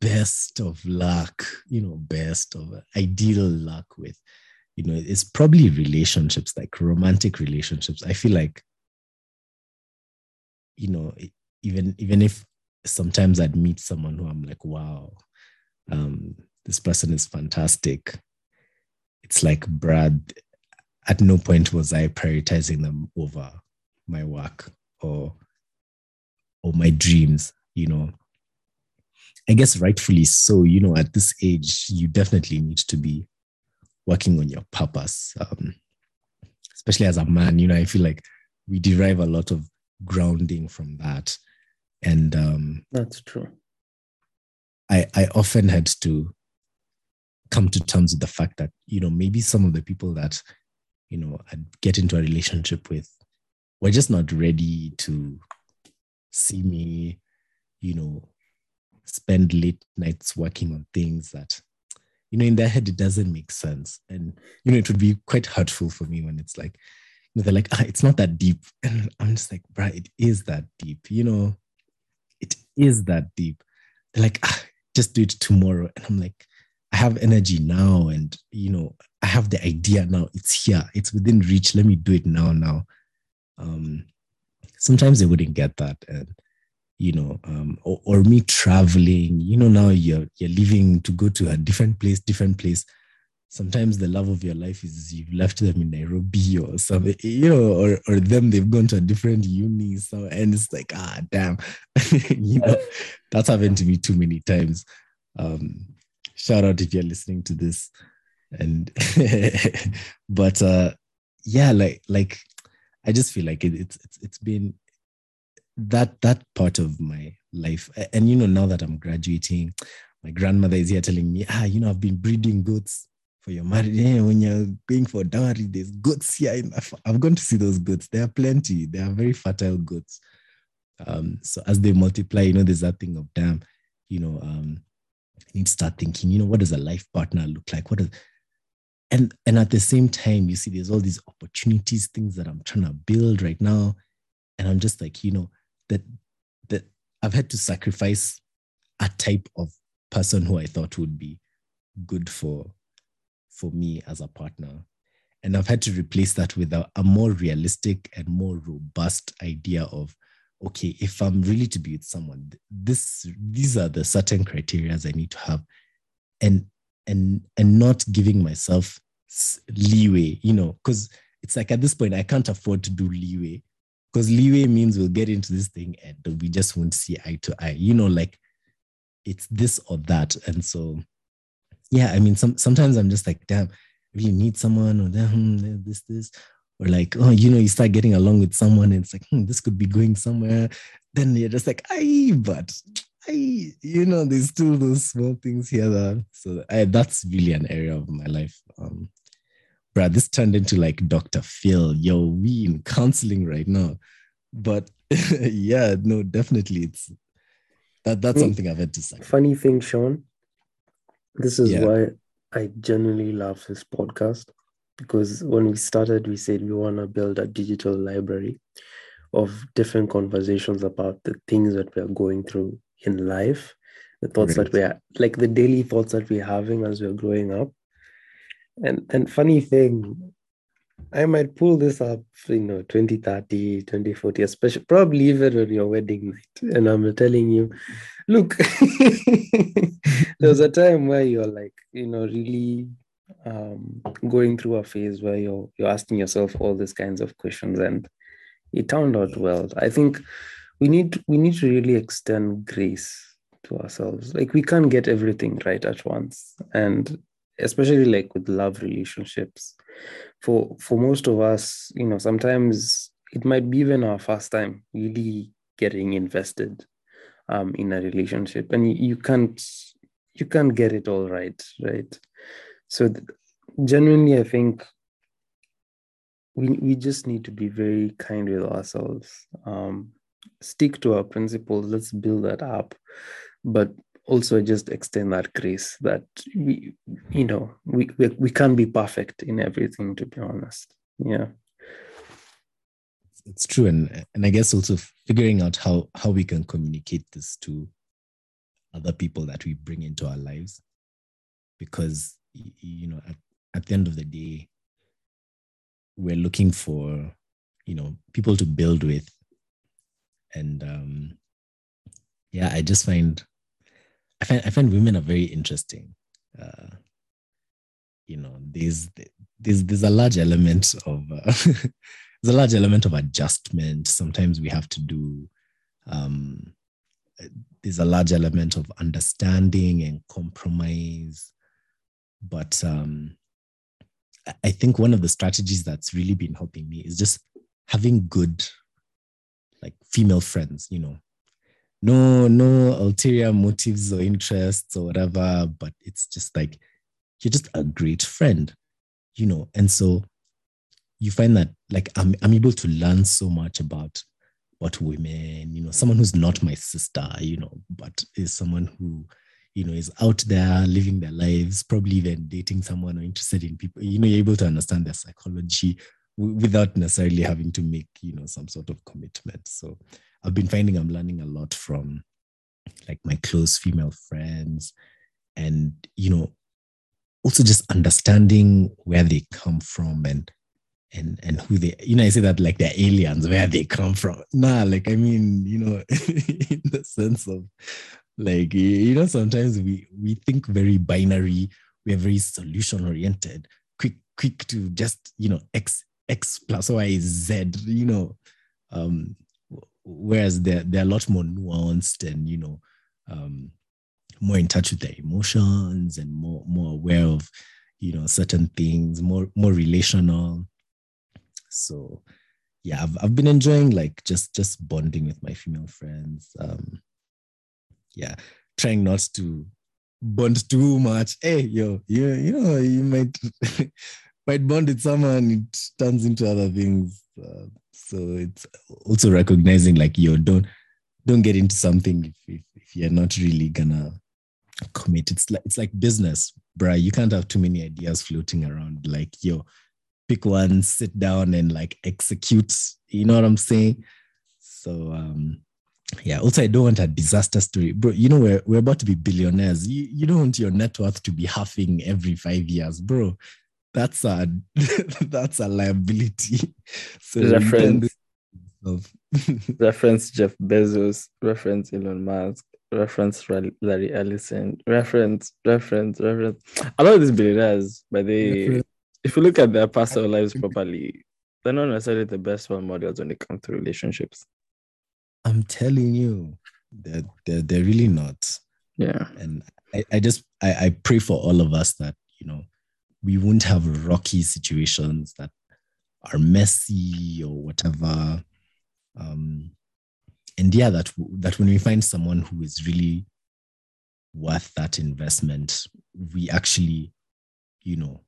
best of luck, you know, best of ideal luck with, you know, it's probably relationships, like romantic relationships. I feel like, you know, even even if sometimes I'd meet someone who I'm like, wow, um, this person is fantastic. It's like, Brad, at no point was I prioritizing them over my work or or my dreams, you know. I guess rightfully so, you know, at this age, you definitely need to be working on your purpose. Um, especially as a man, you know, I feel like we derive a lot of grounding from that. And um, that's true. I i often had to come to terms with the fact that you know maybe some of the people that you know i'd get into a relationship with were just not ready to see me you know spend late nights working on things that you know in their head it doesn't make sense. And you know it would be quite hurtful for me when it's like they're like ah, it's not that deep and i'm just like right it is that deep you know it is that deep. They're like, ah, just do it tomorrow. And I'm like, I have energy now. And, you know, I have the idea now. It's here. It's within reach. Let me do it now, now. Um, sometimes they wouldn't get that. And, you know, um, or, or me traveling, you know, now you're, you're leaving to go to a different place, different place sometimes the love of your life is you've left them in Nairobi or something, you know, or, or them, they've gone to a different uni. So, and it's like, ah, damn, you know, that's happened to me too many times. Um, shout out if you're listening to this. And, but, uh, yeah, like, like, I just feel like it, it's, it's, it's been that, that part of my life. And, you know, now that I'm graduating, my grandmother is here telling me, ah, you know, I've been breeding goats for your marriage. Yeah, when you're going for dowry, there's goats here. I've gone to see those goats. There are plenty. They are very fertile goats. Um, so as they multiply, you know, there's that thing of damn, you know, um, you need to start thinking, you know, what does a life partner look like? What does and and at the same time, you see, there's all these opportunities, things that I'm trying to build right now. and I'm just like, you know, that that I've had to sacrifice a type of person who I thought would be good for for me as a partner. And I've had to replace that with a, a more realistic and more robust idea of okay, if I'm really to be with someone, this these are the certain criteria I need to have. And and and not giving myself leeway, you know, because it's like at this point I can't afford to do leeway because leeway means we'll get into this thing and we just won't see eye to eye. You know, like it's this or that. And so, yeah, I mean, some sometimes I'm just like, damn, if you need someone or damn this, this. Or like, oh, you know, you start getting along with someone and it's like, hmm, this could be going somewhere. Then you're just like, I, but I, you know, there's still those small things here. That, so I, that's really an area of my life. Um, bruh, this turned into like Dr. Phil. Yo, we in counseling right now. But yeah, no, definitely it's that that's something I've had to say. Funny thing, Sean. This is yeah. why I genuinely love this podcast. Because when we started, we said we want to build a digital library of different conversations about the things that we are going through in life, the thoughts right. that we are like the daily thoughts that we're having as we're growing up and and funny thing, I might pull this up, you know, 2030, 2040, especially probably even on your wedding night. And I'm telling you, look, there was a time where you're like, you know, really um, going through a phase where you're you're asking yourself all these kinds of questions, and it turned out well. I think we need we need to really extend grace to ourselves. Like we can't get everything right at once, and especially like with love relationships. For for most of us you know sometimes it might be even our first time really getting invested um, in a relationship and you, you can't you can't get it all right right? So th- genuinely i think we, we just need to be very kind with ourselves. Um, stick to our principles. Let's build that up. But also just extend that grace that we you know we, we we can't be perfect in everything to be honest. Yeah. It's true. And and i guess also figuring out how how we can communicate this to other people that we bring into our lives. Because you know at, at the end of the day we're looking for you know people to build with. And um yeah i just find I find I find women are very interesting. Uh, you know, there's there's there's a large element of uh, there's a large element of adjustment. Sometimes we have to do. Um, there's a large element of understanding and compromise, but um, I think one of the strategies that's really been helping me is just having good, like female friends. You know, no no ulterior motives or interests or whatever but it's just like you're just a great friend you know? And so you find that like i'm, I'm able to learn so much about about women you know someone who's not my sister you know but is someone who you know is out there living their lives probably even dating someone or interested in people you know you're able to understand their psychology without necessarily having to make you know some sort of commitment. So I've been finding I'm learning a lot from like my close female friends and you know also just understanding where they come from and and and who they you know i say that like they're aliens where they come from. Nah like i mean you know in the sense of like you know sometimes we we think very binary we're very solution oriented quick quick to just you know x x plus y z you know um whereas they're they're a lot more nuanced and you know um, more in touch with their emotions and more more aware of you know certain things more more relational. So yeah I've, I've been enjoying like just just bonding with my female friends. Um yeah trying not to bond too much. Hey yo you, you know you might might bond with someone it turns into other things uh, so it's also recognizing like you don't don't get into something if, if, if you're not really gonna commit. It's like it's like business, bruh. You can't have too many ideas floating around. Like yo, pick one, sit down and like execute. You know what I'm saying? So um yeah, also I don't want a disaster story. Bro, you know we're we're about to be billionaires. You you don't want your net worth to be halving every five years, bro. That's a that's a liability. So reference, reference Jeff Bezos, reference Elon Musk, reference Larry Ellison, reference, reference, reference. A lot of these billionaires, but they, if you look at their personal lives properly, they're not necessarily the best role models when it comes to relationships. I'm telling you, they're, they're, they're really not. Yeah. And I, I just, I, I pray for all of us that, you know, we won't have rocky situations that are messy or whatever. Um, and yeah, that that when we find someone who is really worth that investment, we actually, you know,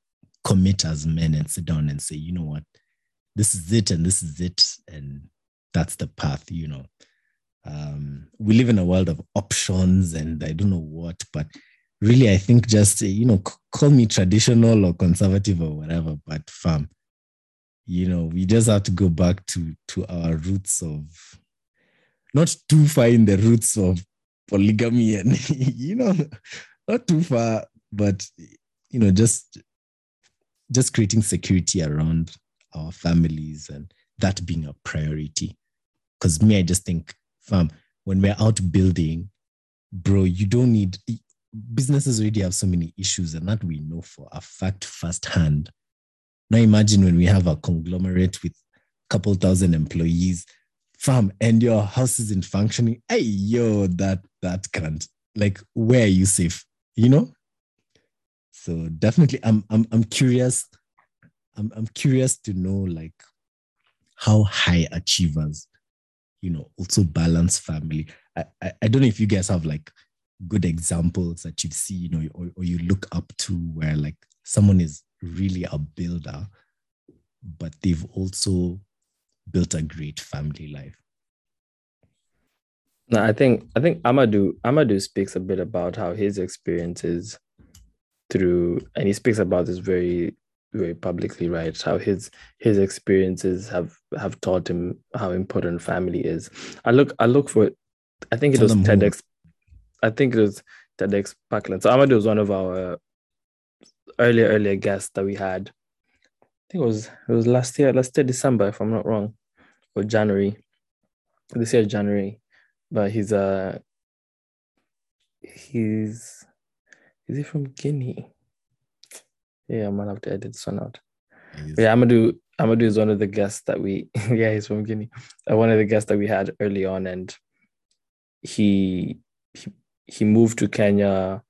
commit as men and sit down and say, you know what, this is it and this is it, and that's the path, you know. Um, we live in a world of options and I don't know what, but really, I think just you know, call me traditional or conservative or whatever, but fam, you know, we just have to go back to to our roots of not too far in the roots of polygamy and you know not too far but you know just just creating security around our families and that being a priority. Because me i just think fam when we're out building bro you don't need businesses already have so many issues and that we know for a fact firsthand now imagine when we have a conglomerate with a couple thousand employees fam, and your house isn't functioning, hey, yo, that that can't. Like, where are you safe? You know? So definitely, I'm I'm I'm curious. I'm I'm curious to know like how high achievers, you know, also balance family. I, I, I don't know if you guys have like good examples that you've seen, know, or, or you look up to where like someone is really a builder, but they've also built a great family life. No, I think I think Amadou Amadou speaks a bit about how his experiences through and he speaks about this very very publicly right? How his his experiences have have taught him how important family is. I look i look for i think it Tell was tedx i think it was tedx parkland so amadou was one of our earlier earlier guests that we had i think it was it was last year last year december if i'm not wrong or January. This year January, but he's uh he's is he from Guinea? Yeah, I'm gonna have to edit this one out. Yeah, Amadou Amadou is one of the guests that we yeah he's from Guinea. Uh, one of the guests that we had early on, and he he moved to Kenya.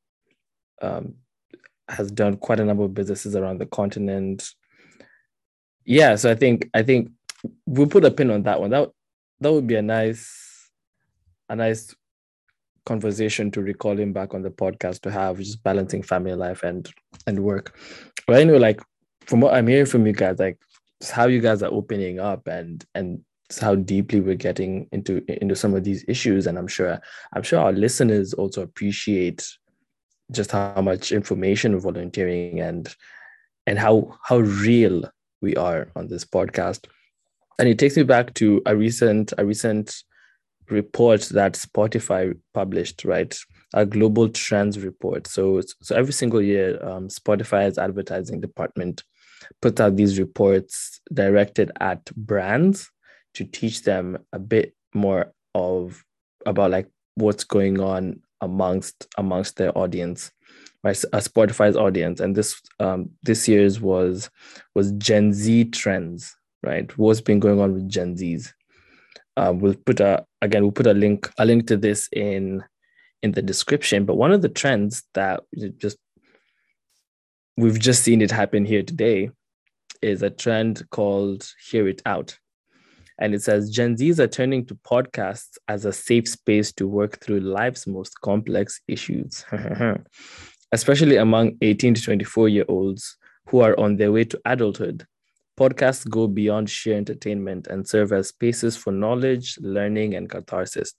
Um, has done quite a number of businesses around the continent. Yeah, so I think I think we'll put a pin on that one. That that would be a nice, a nice conversation to recall him back on the podcast to have, just balancing family life and and work. But anyway, like from what I'm hearing from you guys, like how you guys are opening up and and how deeply we're getting into into some of these issues. And I'm sure I'm sure our listeners also appreciate just how much information volunteering and and how how real we are on this podcast and it takes me back to a recent a recent report that Spotify published, right? A global trends report. So, so every single year, um, Spotify's advertising department puts out these reports directed at brands to teach them a bit more of about like what's going on amongst amongst their audience right a spotify's audience and this um this year's was was gen z trends right? What's been going on with Gen Zs? Um, we'll put a again we'll put a link a link to this in in the description. But one of the trends that just we've just seen it happen here today is a trend called "Hear It Out," and it says Gen Zs are turning to podcasts as a safe space to work through life's most complex issues, especially among 18 to 24 year olds who are on their way to adulthood Podcasts go beyond sheer entertainment and serve as spaces for knowledge, learning, and catharsis.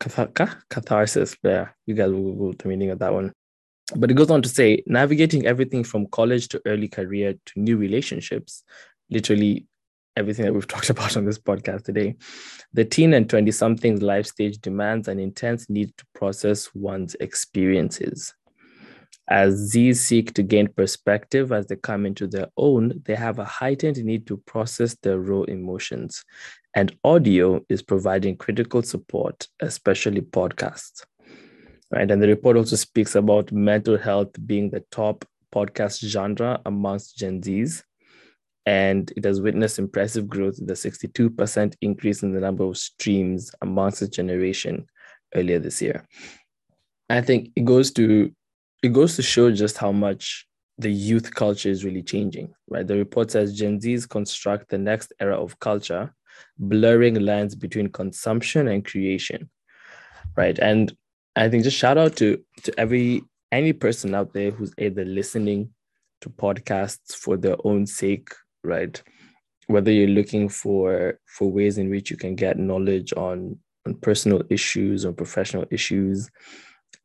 Catharsis, yeah, you guys will Google the meaning of that one. But it goes on to say navigating everything from college to early career to new relationships, literally everything that we've talked about on this podcast today. The teen and 20 somethings life stage demands an intense need to process one's experiences. As these seek to gain perspective as they come into their own, they have a heightened need to process their raw emotions. And audio is providing critical support, especially podcasts. Right. And the report also speaks about mental health being the top podcast genre amongst Gen Zs. And it has witnessed impressive growth, the 62% increase in the number of streams amongst the generation earlier this year. I think it goes to it goes to show just how much the youth culture is really changing, right? The report says Gen Zs construct the next era of culture, blurring lines between consumption and creation, right? And I think just shout out to to every any person out there who's either listening to podcasts for their own sake, right? Whether you're looking for for ways in which you can get knowledge on on personal issues or professional issues,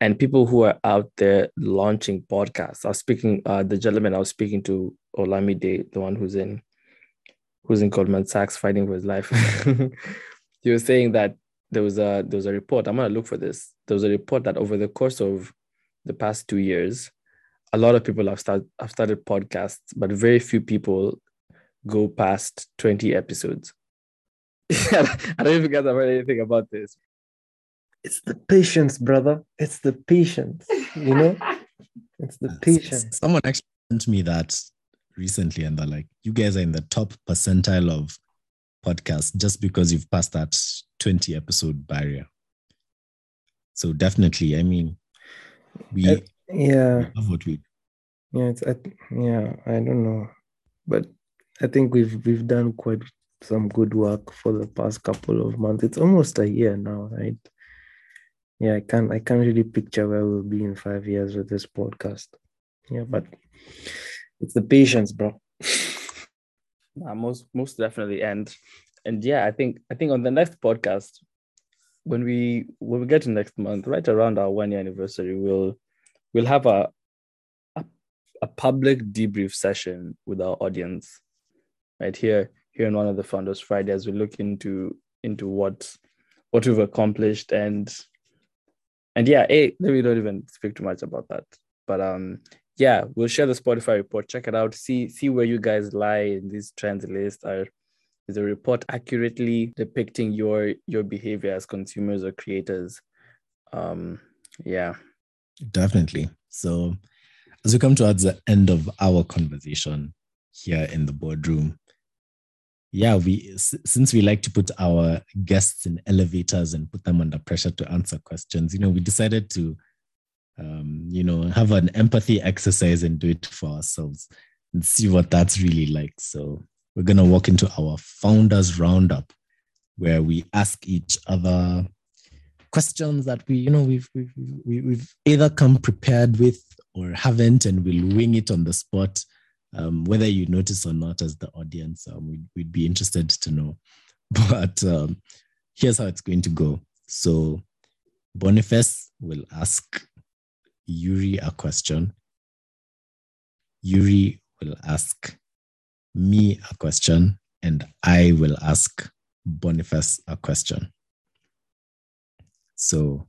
and people who are out there launching podcasts. I was speaking, uh, the gentleman I was speaking to, Olamide, the one who's in who's in Goldman Sachs fighting for his life. he was saying that there was a there was a report. I'm gonna look for this. There was a report that over the course of the past two years, a lot of people have started have started podcasts, but very few people go past 20 episodes. I don't know if you guys have heard anything about this it's the patience, brother. It's the patience, you know? it's the patience. Someone explained to me that recently, and they're like, you guys are in the top percentile of podcasts just because you've passed that 20 episode barrier. So definitely, I mean, we uh, yeah we love what we yeah it's I, yeah I don't know, but I think we've we've done quite some good work for the past couple of months. It's almost a year now, right? yeah, I can't I can't really picture where we'll be in five years with this podcast. Yeah, but it's the patience, bro. Most most definitely, and and yeah, I think I think on the next podcast, when we when we get to next month, right around our one year anniversary, we'll we'll have a, a a public debrief session with our audience, right here here in one of the founders Friday as we look into into what what we've accomplished and and yeah, a we don't even speak too much about that. But um, yeah, we'll share the Spotify report. Check it out. See see where you guys lie in these trends list. Are is the report accurately depicting your your behavior as consumers or creators? Um, yeah, definitely. So as we come towards the end of our conversation here in the boardroom, yeah, we since we like to put our guests in elevators and put them under pressure to answer questions, you know, we decided to, um, you know, have an empathy exercise and do it for ourselves and see what that's really like. So we're gonna walk into our founders roundup, where we ask each other questions that we, you know, we've we've we've either come prepared with or haven't, and we'll wing it on the spot um, whether you notice or not as the audience, um, we'd, we'd, be interested to know. But um, here's how it's going to go. So Boniface will ask Yuri a question. Yuri will ask me a question, and I will ask Boniface a question. So,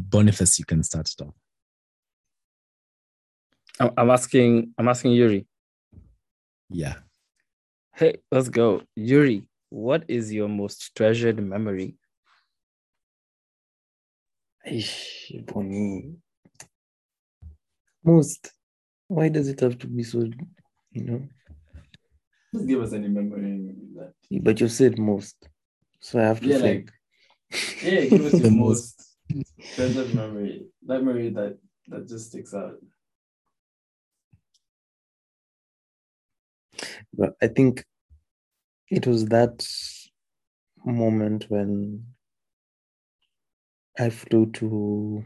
Boniface, you can start it off. I'm asking. I'm asking Yuri. Yeah. Hey, let's go, Yuri. What is your most treasured memory? Most. Why does it have to be so? You know. Just give us any memory that. But you said most, so I have to yeah, think. Like, yeah, give us your most treasured memory. Memory that that just sticks out. I think it was that moment when I flew to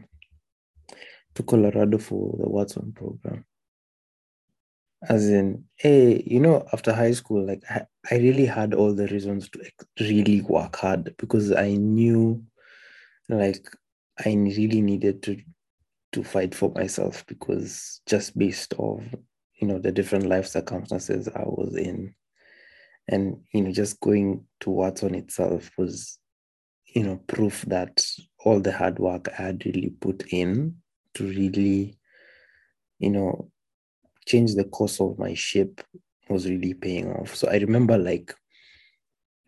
to Colorado for the Watson program. As in, hey, you know, after high school, like I, I really had all the reasons to really work hard because I knew like I really needed to to fight for myself because just based off you know the different life circumstances I was in, and you know just going to Watson itself was, you know, proof that all the hard work I had really put in to really, you know, change the course of my ship was really paying off. So I remember like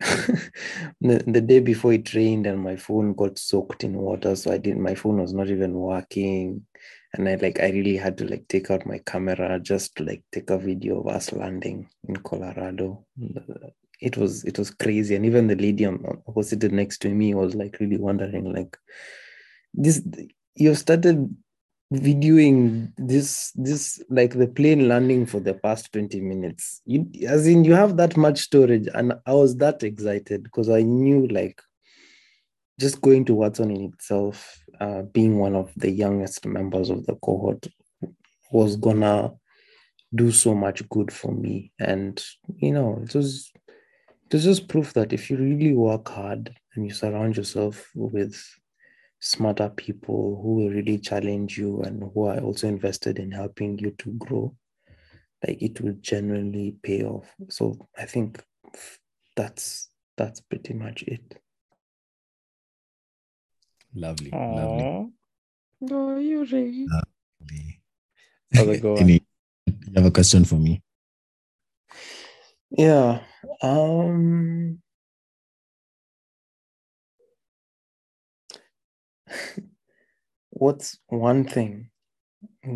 the, the day before it rained and my phone got soaked in water. So I didn't, my phone was not even working. And I like, I really had to like take out my camera just to like take a video of us landing in Colorado. Uh, it was, it was crazy. And even the lady on, who seated next to me was like really wondering like, this, you've started videoing this this like the plane landing for the past 20 minutes you as in you have that much storage and i was that excited because i knew like just going to watson in itself uh, being one of the youngest members of the cohort was gonna do so much good for me. And you know it was it was just proof that if you really work hard and you surround yourself with smarter people who will really challenge you and who are also invested in helping you to grow like it will genuinely pay off. So i think that's that's pretty much it Lovely, Aww. lovely. No, you really. lovely. How's it going? Any, you have a question for me? yeah um what's one thing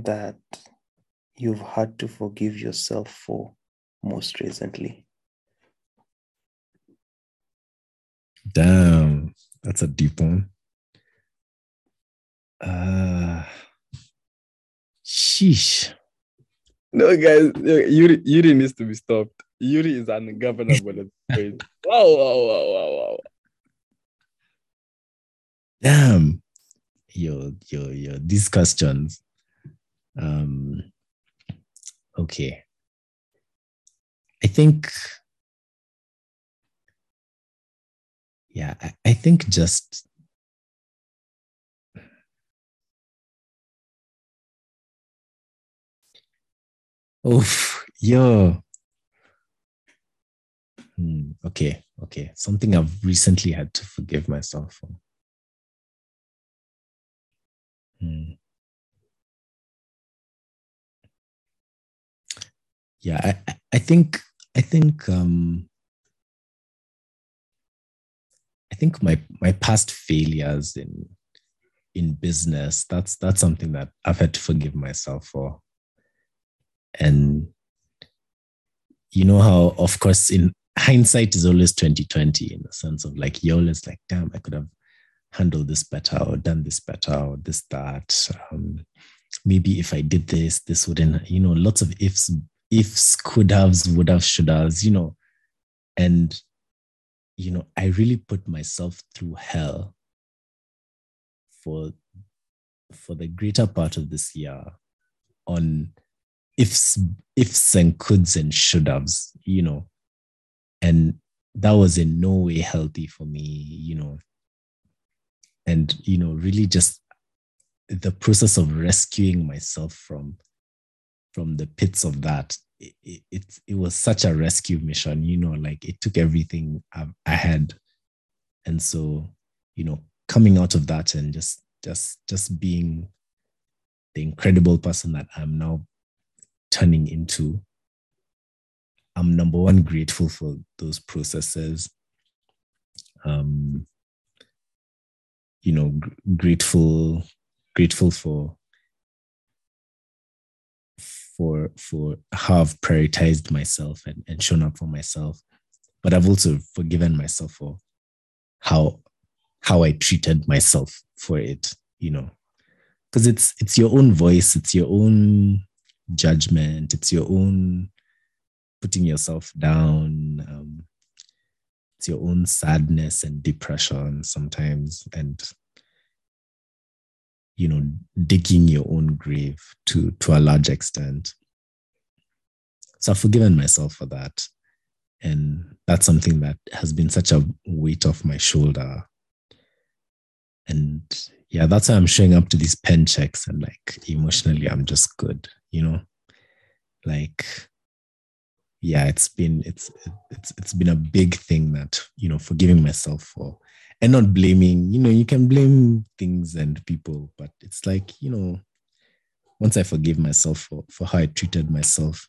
that you've had to forgive yourself for most recently Damn, that's a deep one. Uh, sheesh. No, guys, Yuri, Yuri needs to be stopped. Yuri is ungovernable at this point. Wow, wow, wow, wow, wow. Damn. Yo, yo, yo. These questions. Um. Okay. I think. Yeah, I, I think just Oof, yo. Hmm, okay, okay. Something I've recently had to forgive myself for. Hmm. Yeah, I, I- I think I think um I think my my past failures in in business, that's that's something that I've had to forgive myself for. And you know how of course in hindsight is always 2020 in the sense of like you're always like, damn, I could have handled this better or done this better or this, that. Um, maybe if I did this, this wouldn't, you know, lots of ifs, ifs, could haves, would have, should haves, you know. And, you know, I really put myself through hell for for the greater part of this year on ifs, ifs and coulds and should haves, you know. And that was in no way healthy for me, you know. And, you know, really just the process of rescuing myself from from the pits of that it, it, it, was such a rescue mission you know like it took everything I, I had and so you know coming out of that and just just just being the incredible person that i'm now turning into i'm number one grateful for those processes um you know gr- grateful grateful for for for how I've prioritized myself and, and shown up for myself. But I've also forgiven myself for how how I treated myself for it, you know. Because it's it's your own voice, it's your own judgment, it's your own putting yourself down. Um, it's your own sadness and depression sometimes, and you know digging your own grave to to a large extent. So i've forgiven myself for that. And that's something that has been such a weight off my shoulder. And yeah that's why i'm showing up to these pen checks and like emotionally i'm just good you know like yeah it's been it's it's it's been a big thing that you know forgiving myself for and not blaming you know you can blame things and people but it's like you know once i forgive myself for for how i treated myself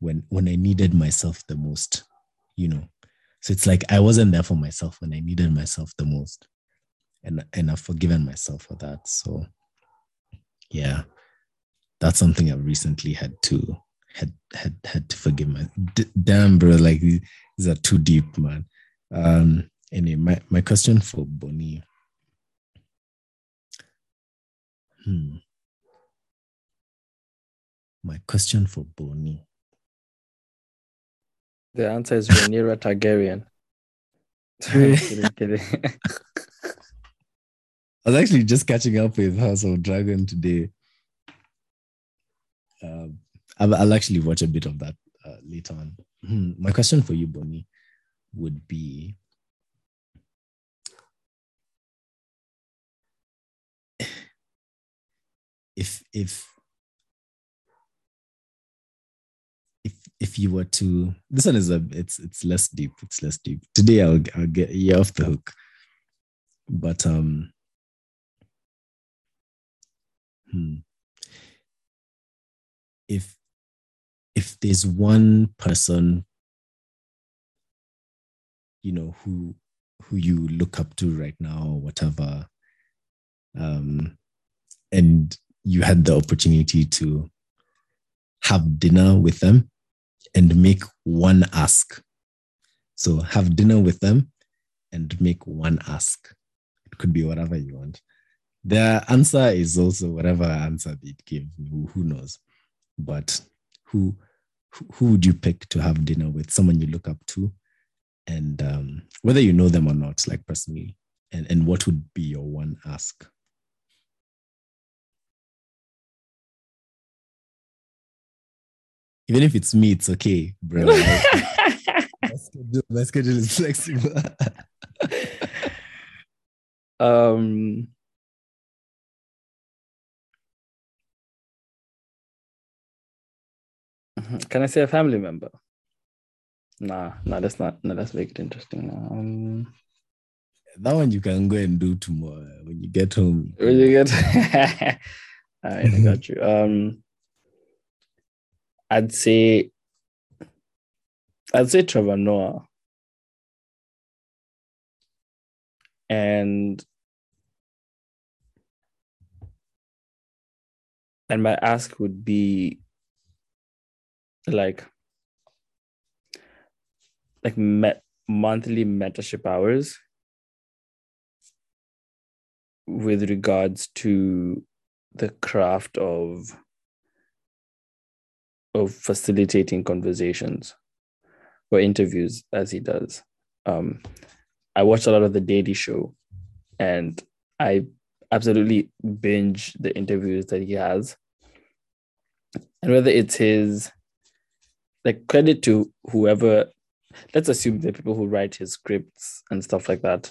when when i needed myself the most you know. So it's like i wasn't there for myself when i needed myself the most and and i've forgiven myself for that. So yeah that's something i've recently had to had had had to forgive my D- damn bro like these are too deep man um anyway my, my question for bonnie hmm my question for bonnie The answer is Rhaenyra Targaryen. kidding, kidding. I was actually just catching up with House of Dragon today. Um, I'll, I'll actually watch a bit of that uh, later on. Hmm, My question for you, Bonnie, would be if if if if you were to this one is a it's it's less deep it's less deep. Today i'll i'll get you off the hook. But um hmm, if if there's one person you know who who you look up to right now or whatever um and you had the opportunity to have dinner with them and make one ask. So have dinner with them and make one ask. It could be whatever you want. Their answer is also whatever answer they give who, who knows but who who would you pick to have dinner with? Someone you look up to? And um, whether you know them or not like personally and, and what would be your one ask? Even if it's me it's okay bro. My, schedule, my schedule is flexible. Um, can I say a family member? Nah, nah, that's not. No, let's make it interesting. Um, that one you can go and do tomorrow when you get home Will you get? All right, I got you. Um, I'd say, I'd say Trevor Noah, and and my ask would be like like met monthly mentorship hours with regards to the craft of of facilitating conversations or interviews as he does. Um i watched a lot of the daily show and i absolutely binge the interviews that he has. And whether it's his like credit to whoever let's assume the people who write his scripts and stuff like that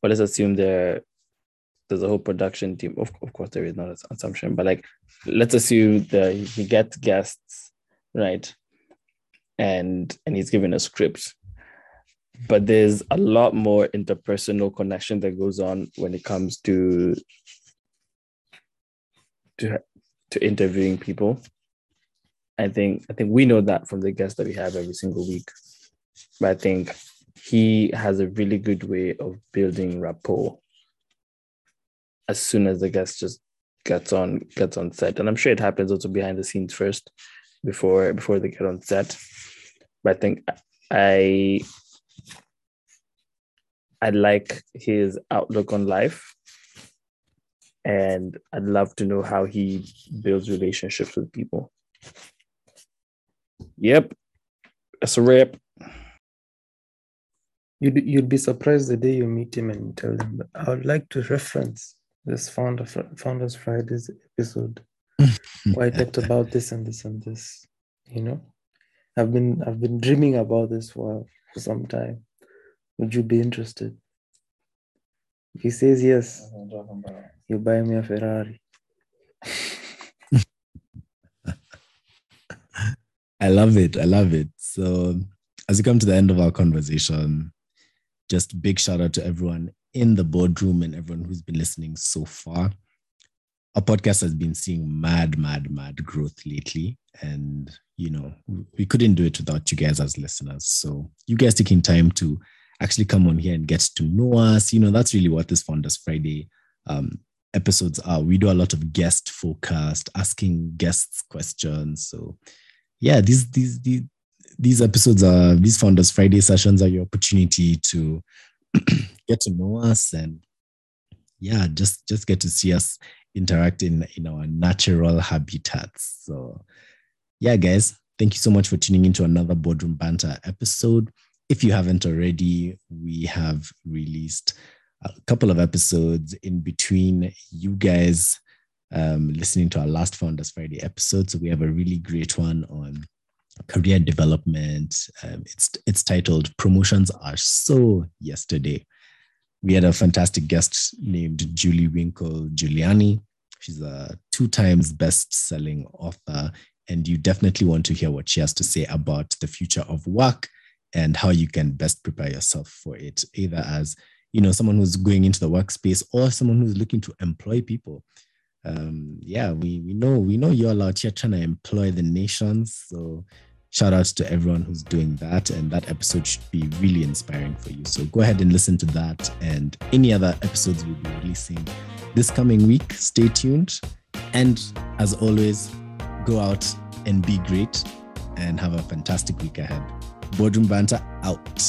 but let's assume there there's a whole production team. Of, of course there is not an assumption but like let's assume that he gets guests right and and he's given a script but there's a lot more interpersonal connection that goes on when it comes to to to interviewing people i think i think we know that from the guests that we have every single week. But i think he has a really good way of building rapport as soon as the guest just gets on gets on set. And i'm sure it happens also behind the scenes first before before they get on set. But i think i i like his outlook on life. And i'd love to know how he builds relationships with people yep that's a wrap You'd, you'd be surprised the day you meet him and you tell him, but I would like to reference this Founder, Founders Fridays episode where I talked about this and this and this. You know, I've been I've been dreaming about this for, for some time. Would you be interested? If he says yes, you buy me a Ferrari. I love it. I love it. So, as we come to the end of our conversation, just big shout out to everyone in the boardroom and everyone who's been listening so far. Our podcast has been seeing mad, mad, mad growth lately. And, you know, we couldn't do it without you guys as listeners. So, you guys taking time to actually come on here and get to know us, you know, that's really what this Founders Friday um, episodes are. We do a lot of guest focused, asking guests questions. So, yeah, these, these, these, these episodes are these founders friday sessions are your opportunity to get to know us and yeah just just get to see us interact in in our natural habitats. So yeah guys thank you so much for tuning into another boardroom banter episode. If you haven't already we have released a couple of episodes in between you guys um, listening to our last founders friday episode so we have a really great one on career development. Um, it's it's titled "Promotions Are So Yesterday." We had a fantastic guest named Julie Winkle Giulioni. She's a two times best-selling author, and you definitely want to hear what she has to say about the future of work and how you can best prepare yourself for it, either as you know someone who's going into the workspace or someone who's looking to employ people um, yeah, we we know we know you're out here trying to employ the nations. So shout outs to everyone who's doing that. And that episode should be really inspiring for you. So go ahead and listen to that and any other episodes we'll be releasing this coming week. Stay tuned. And as always, go out and be great and have a fantastic week ahead. Boardroom Banter out.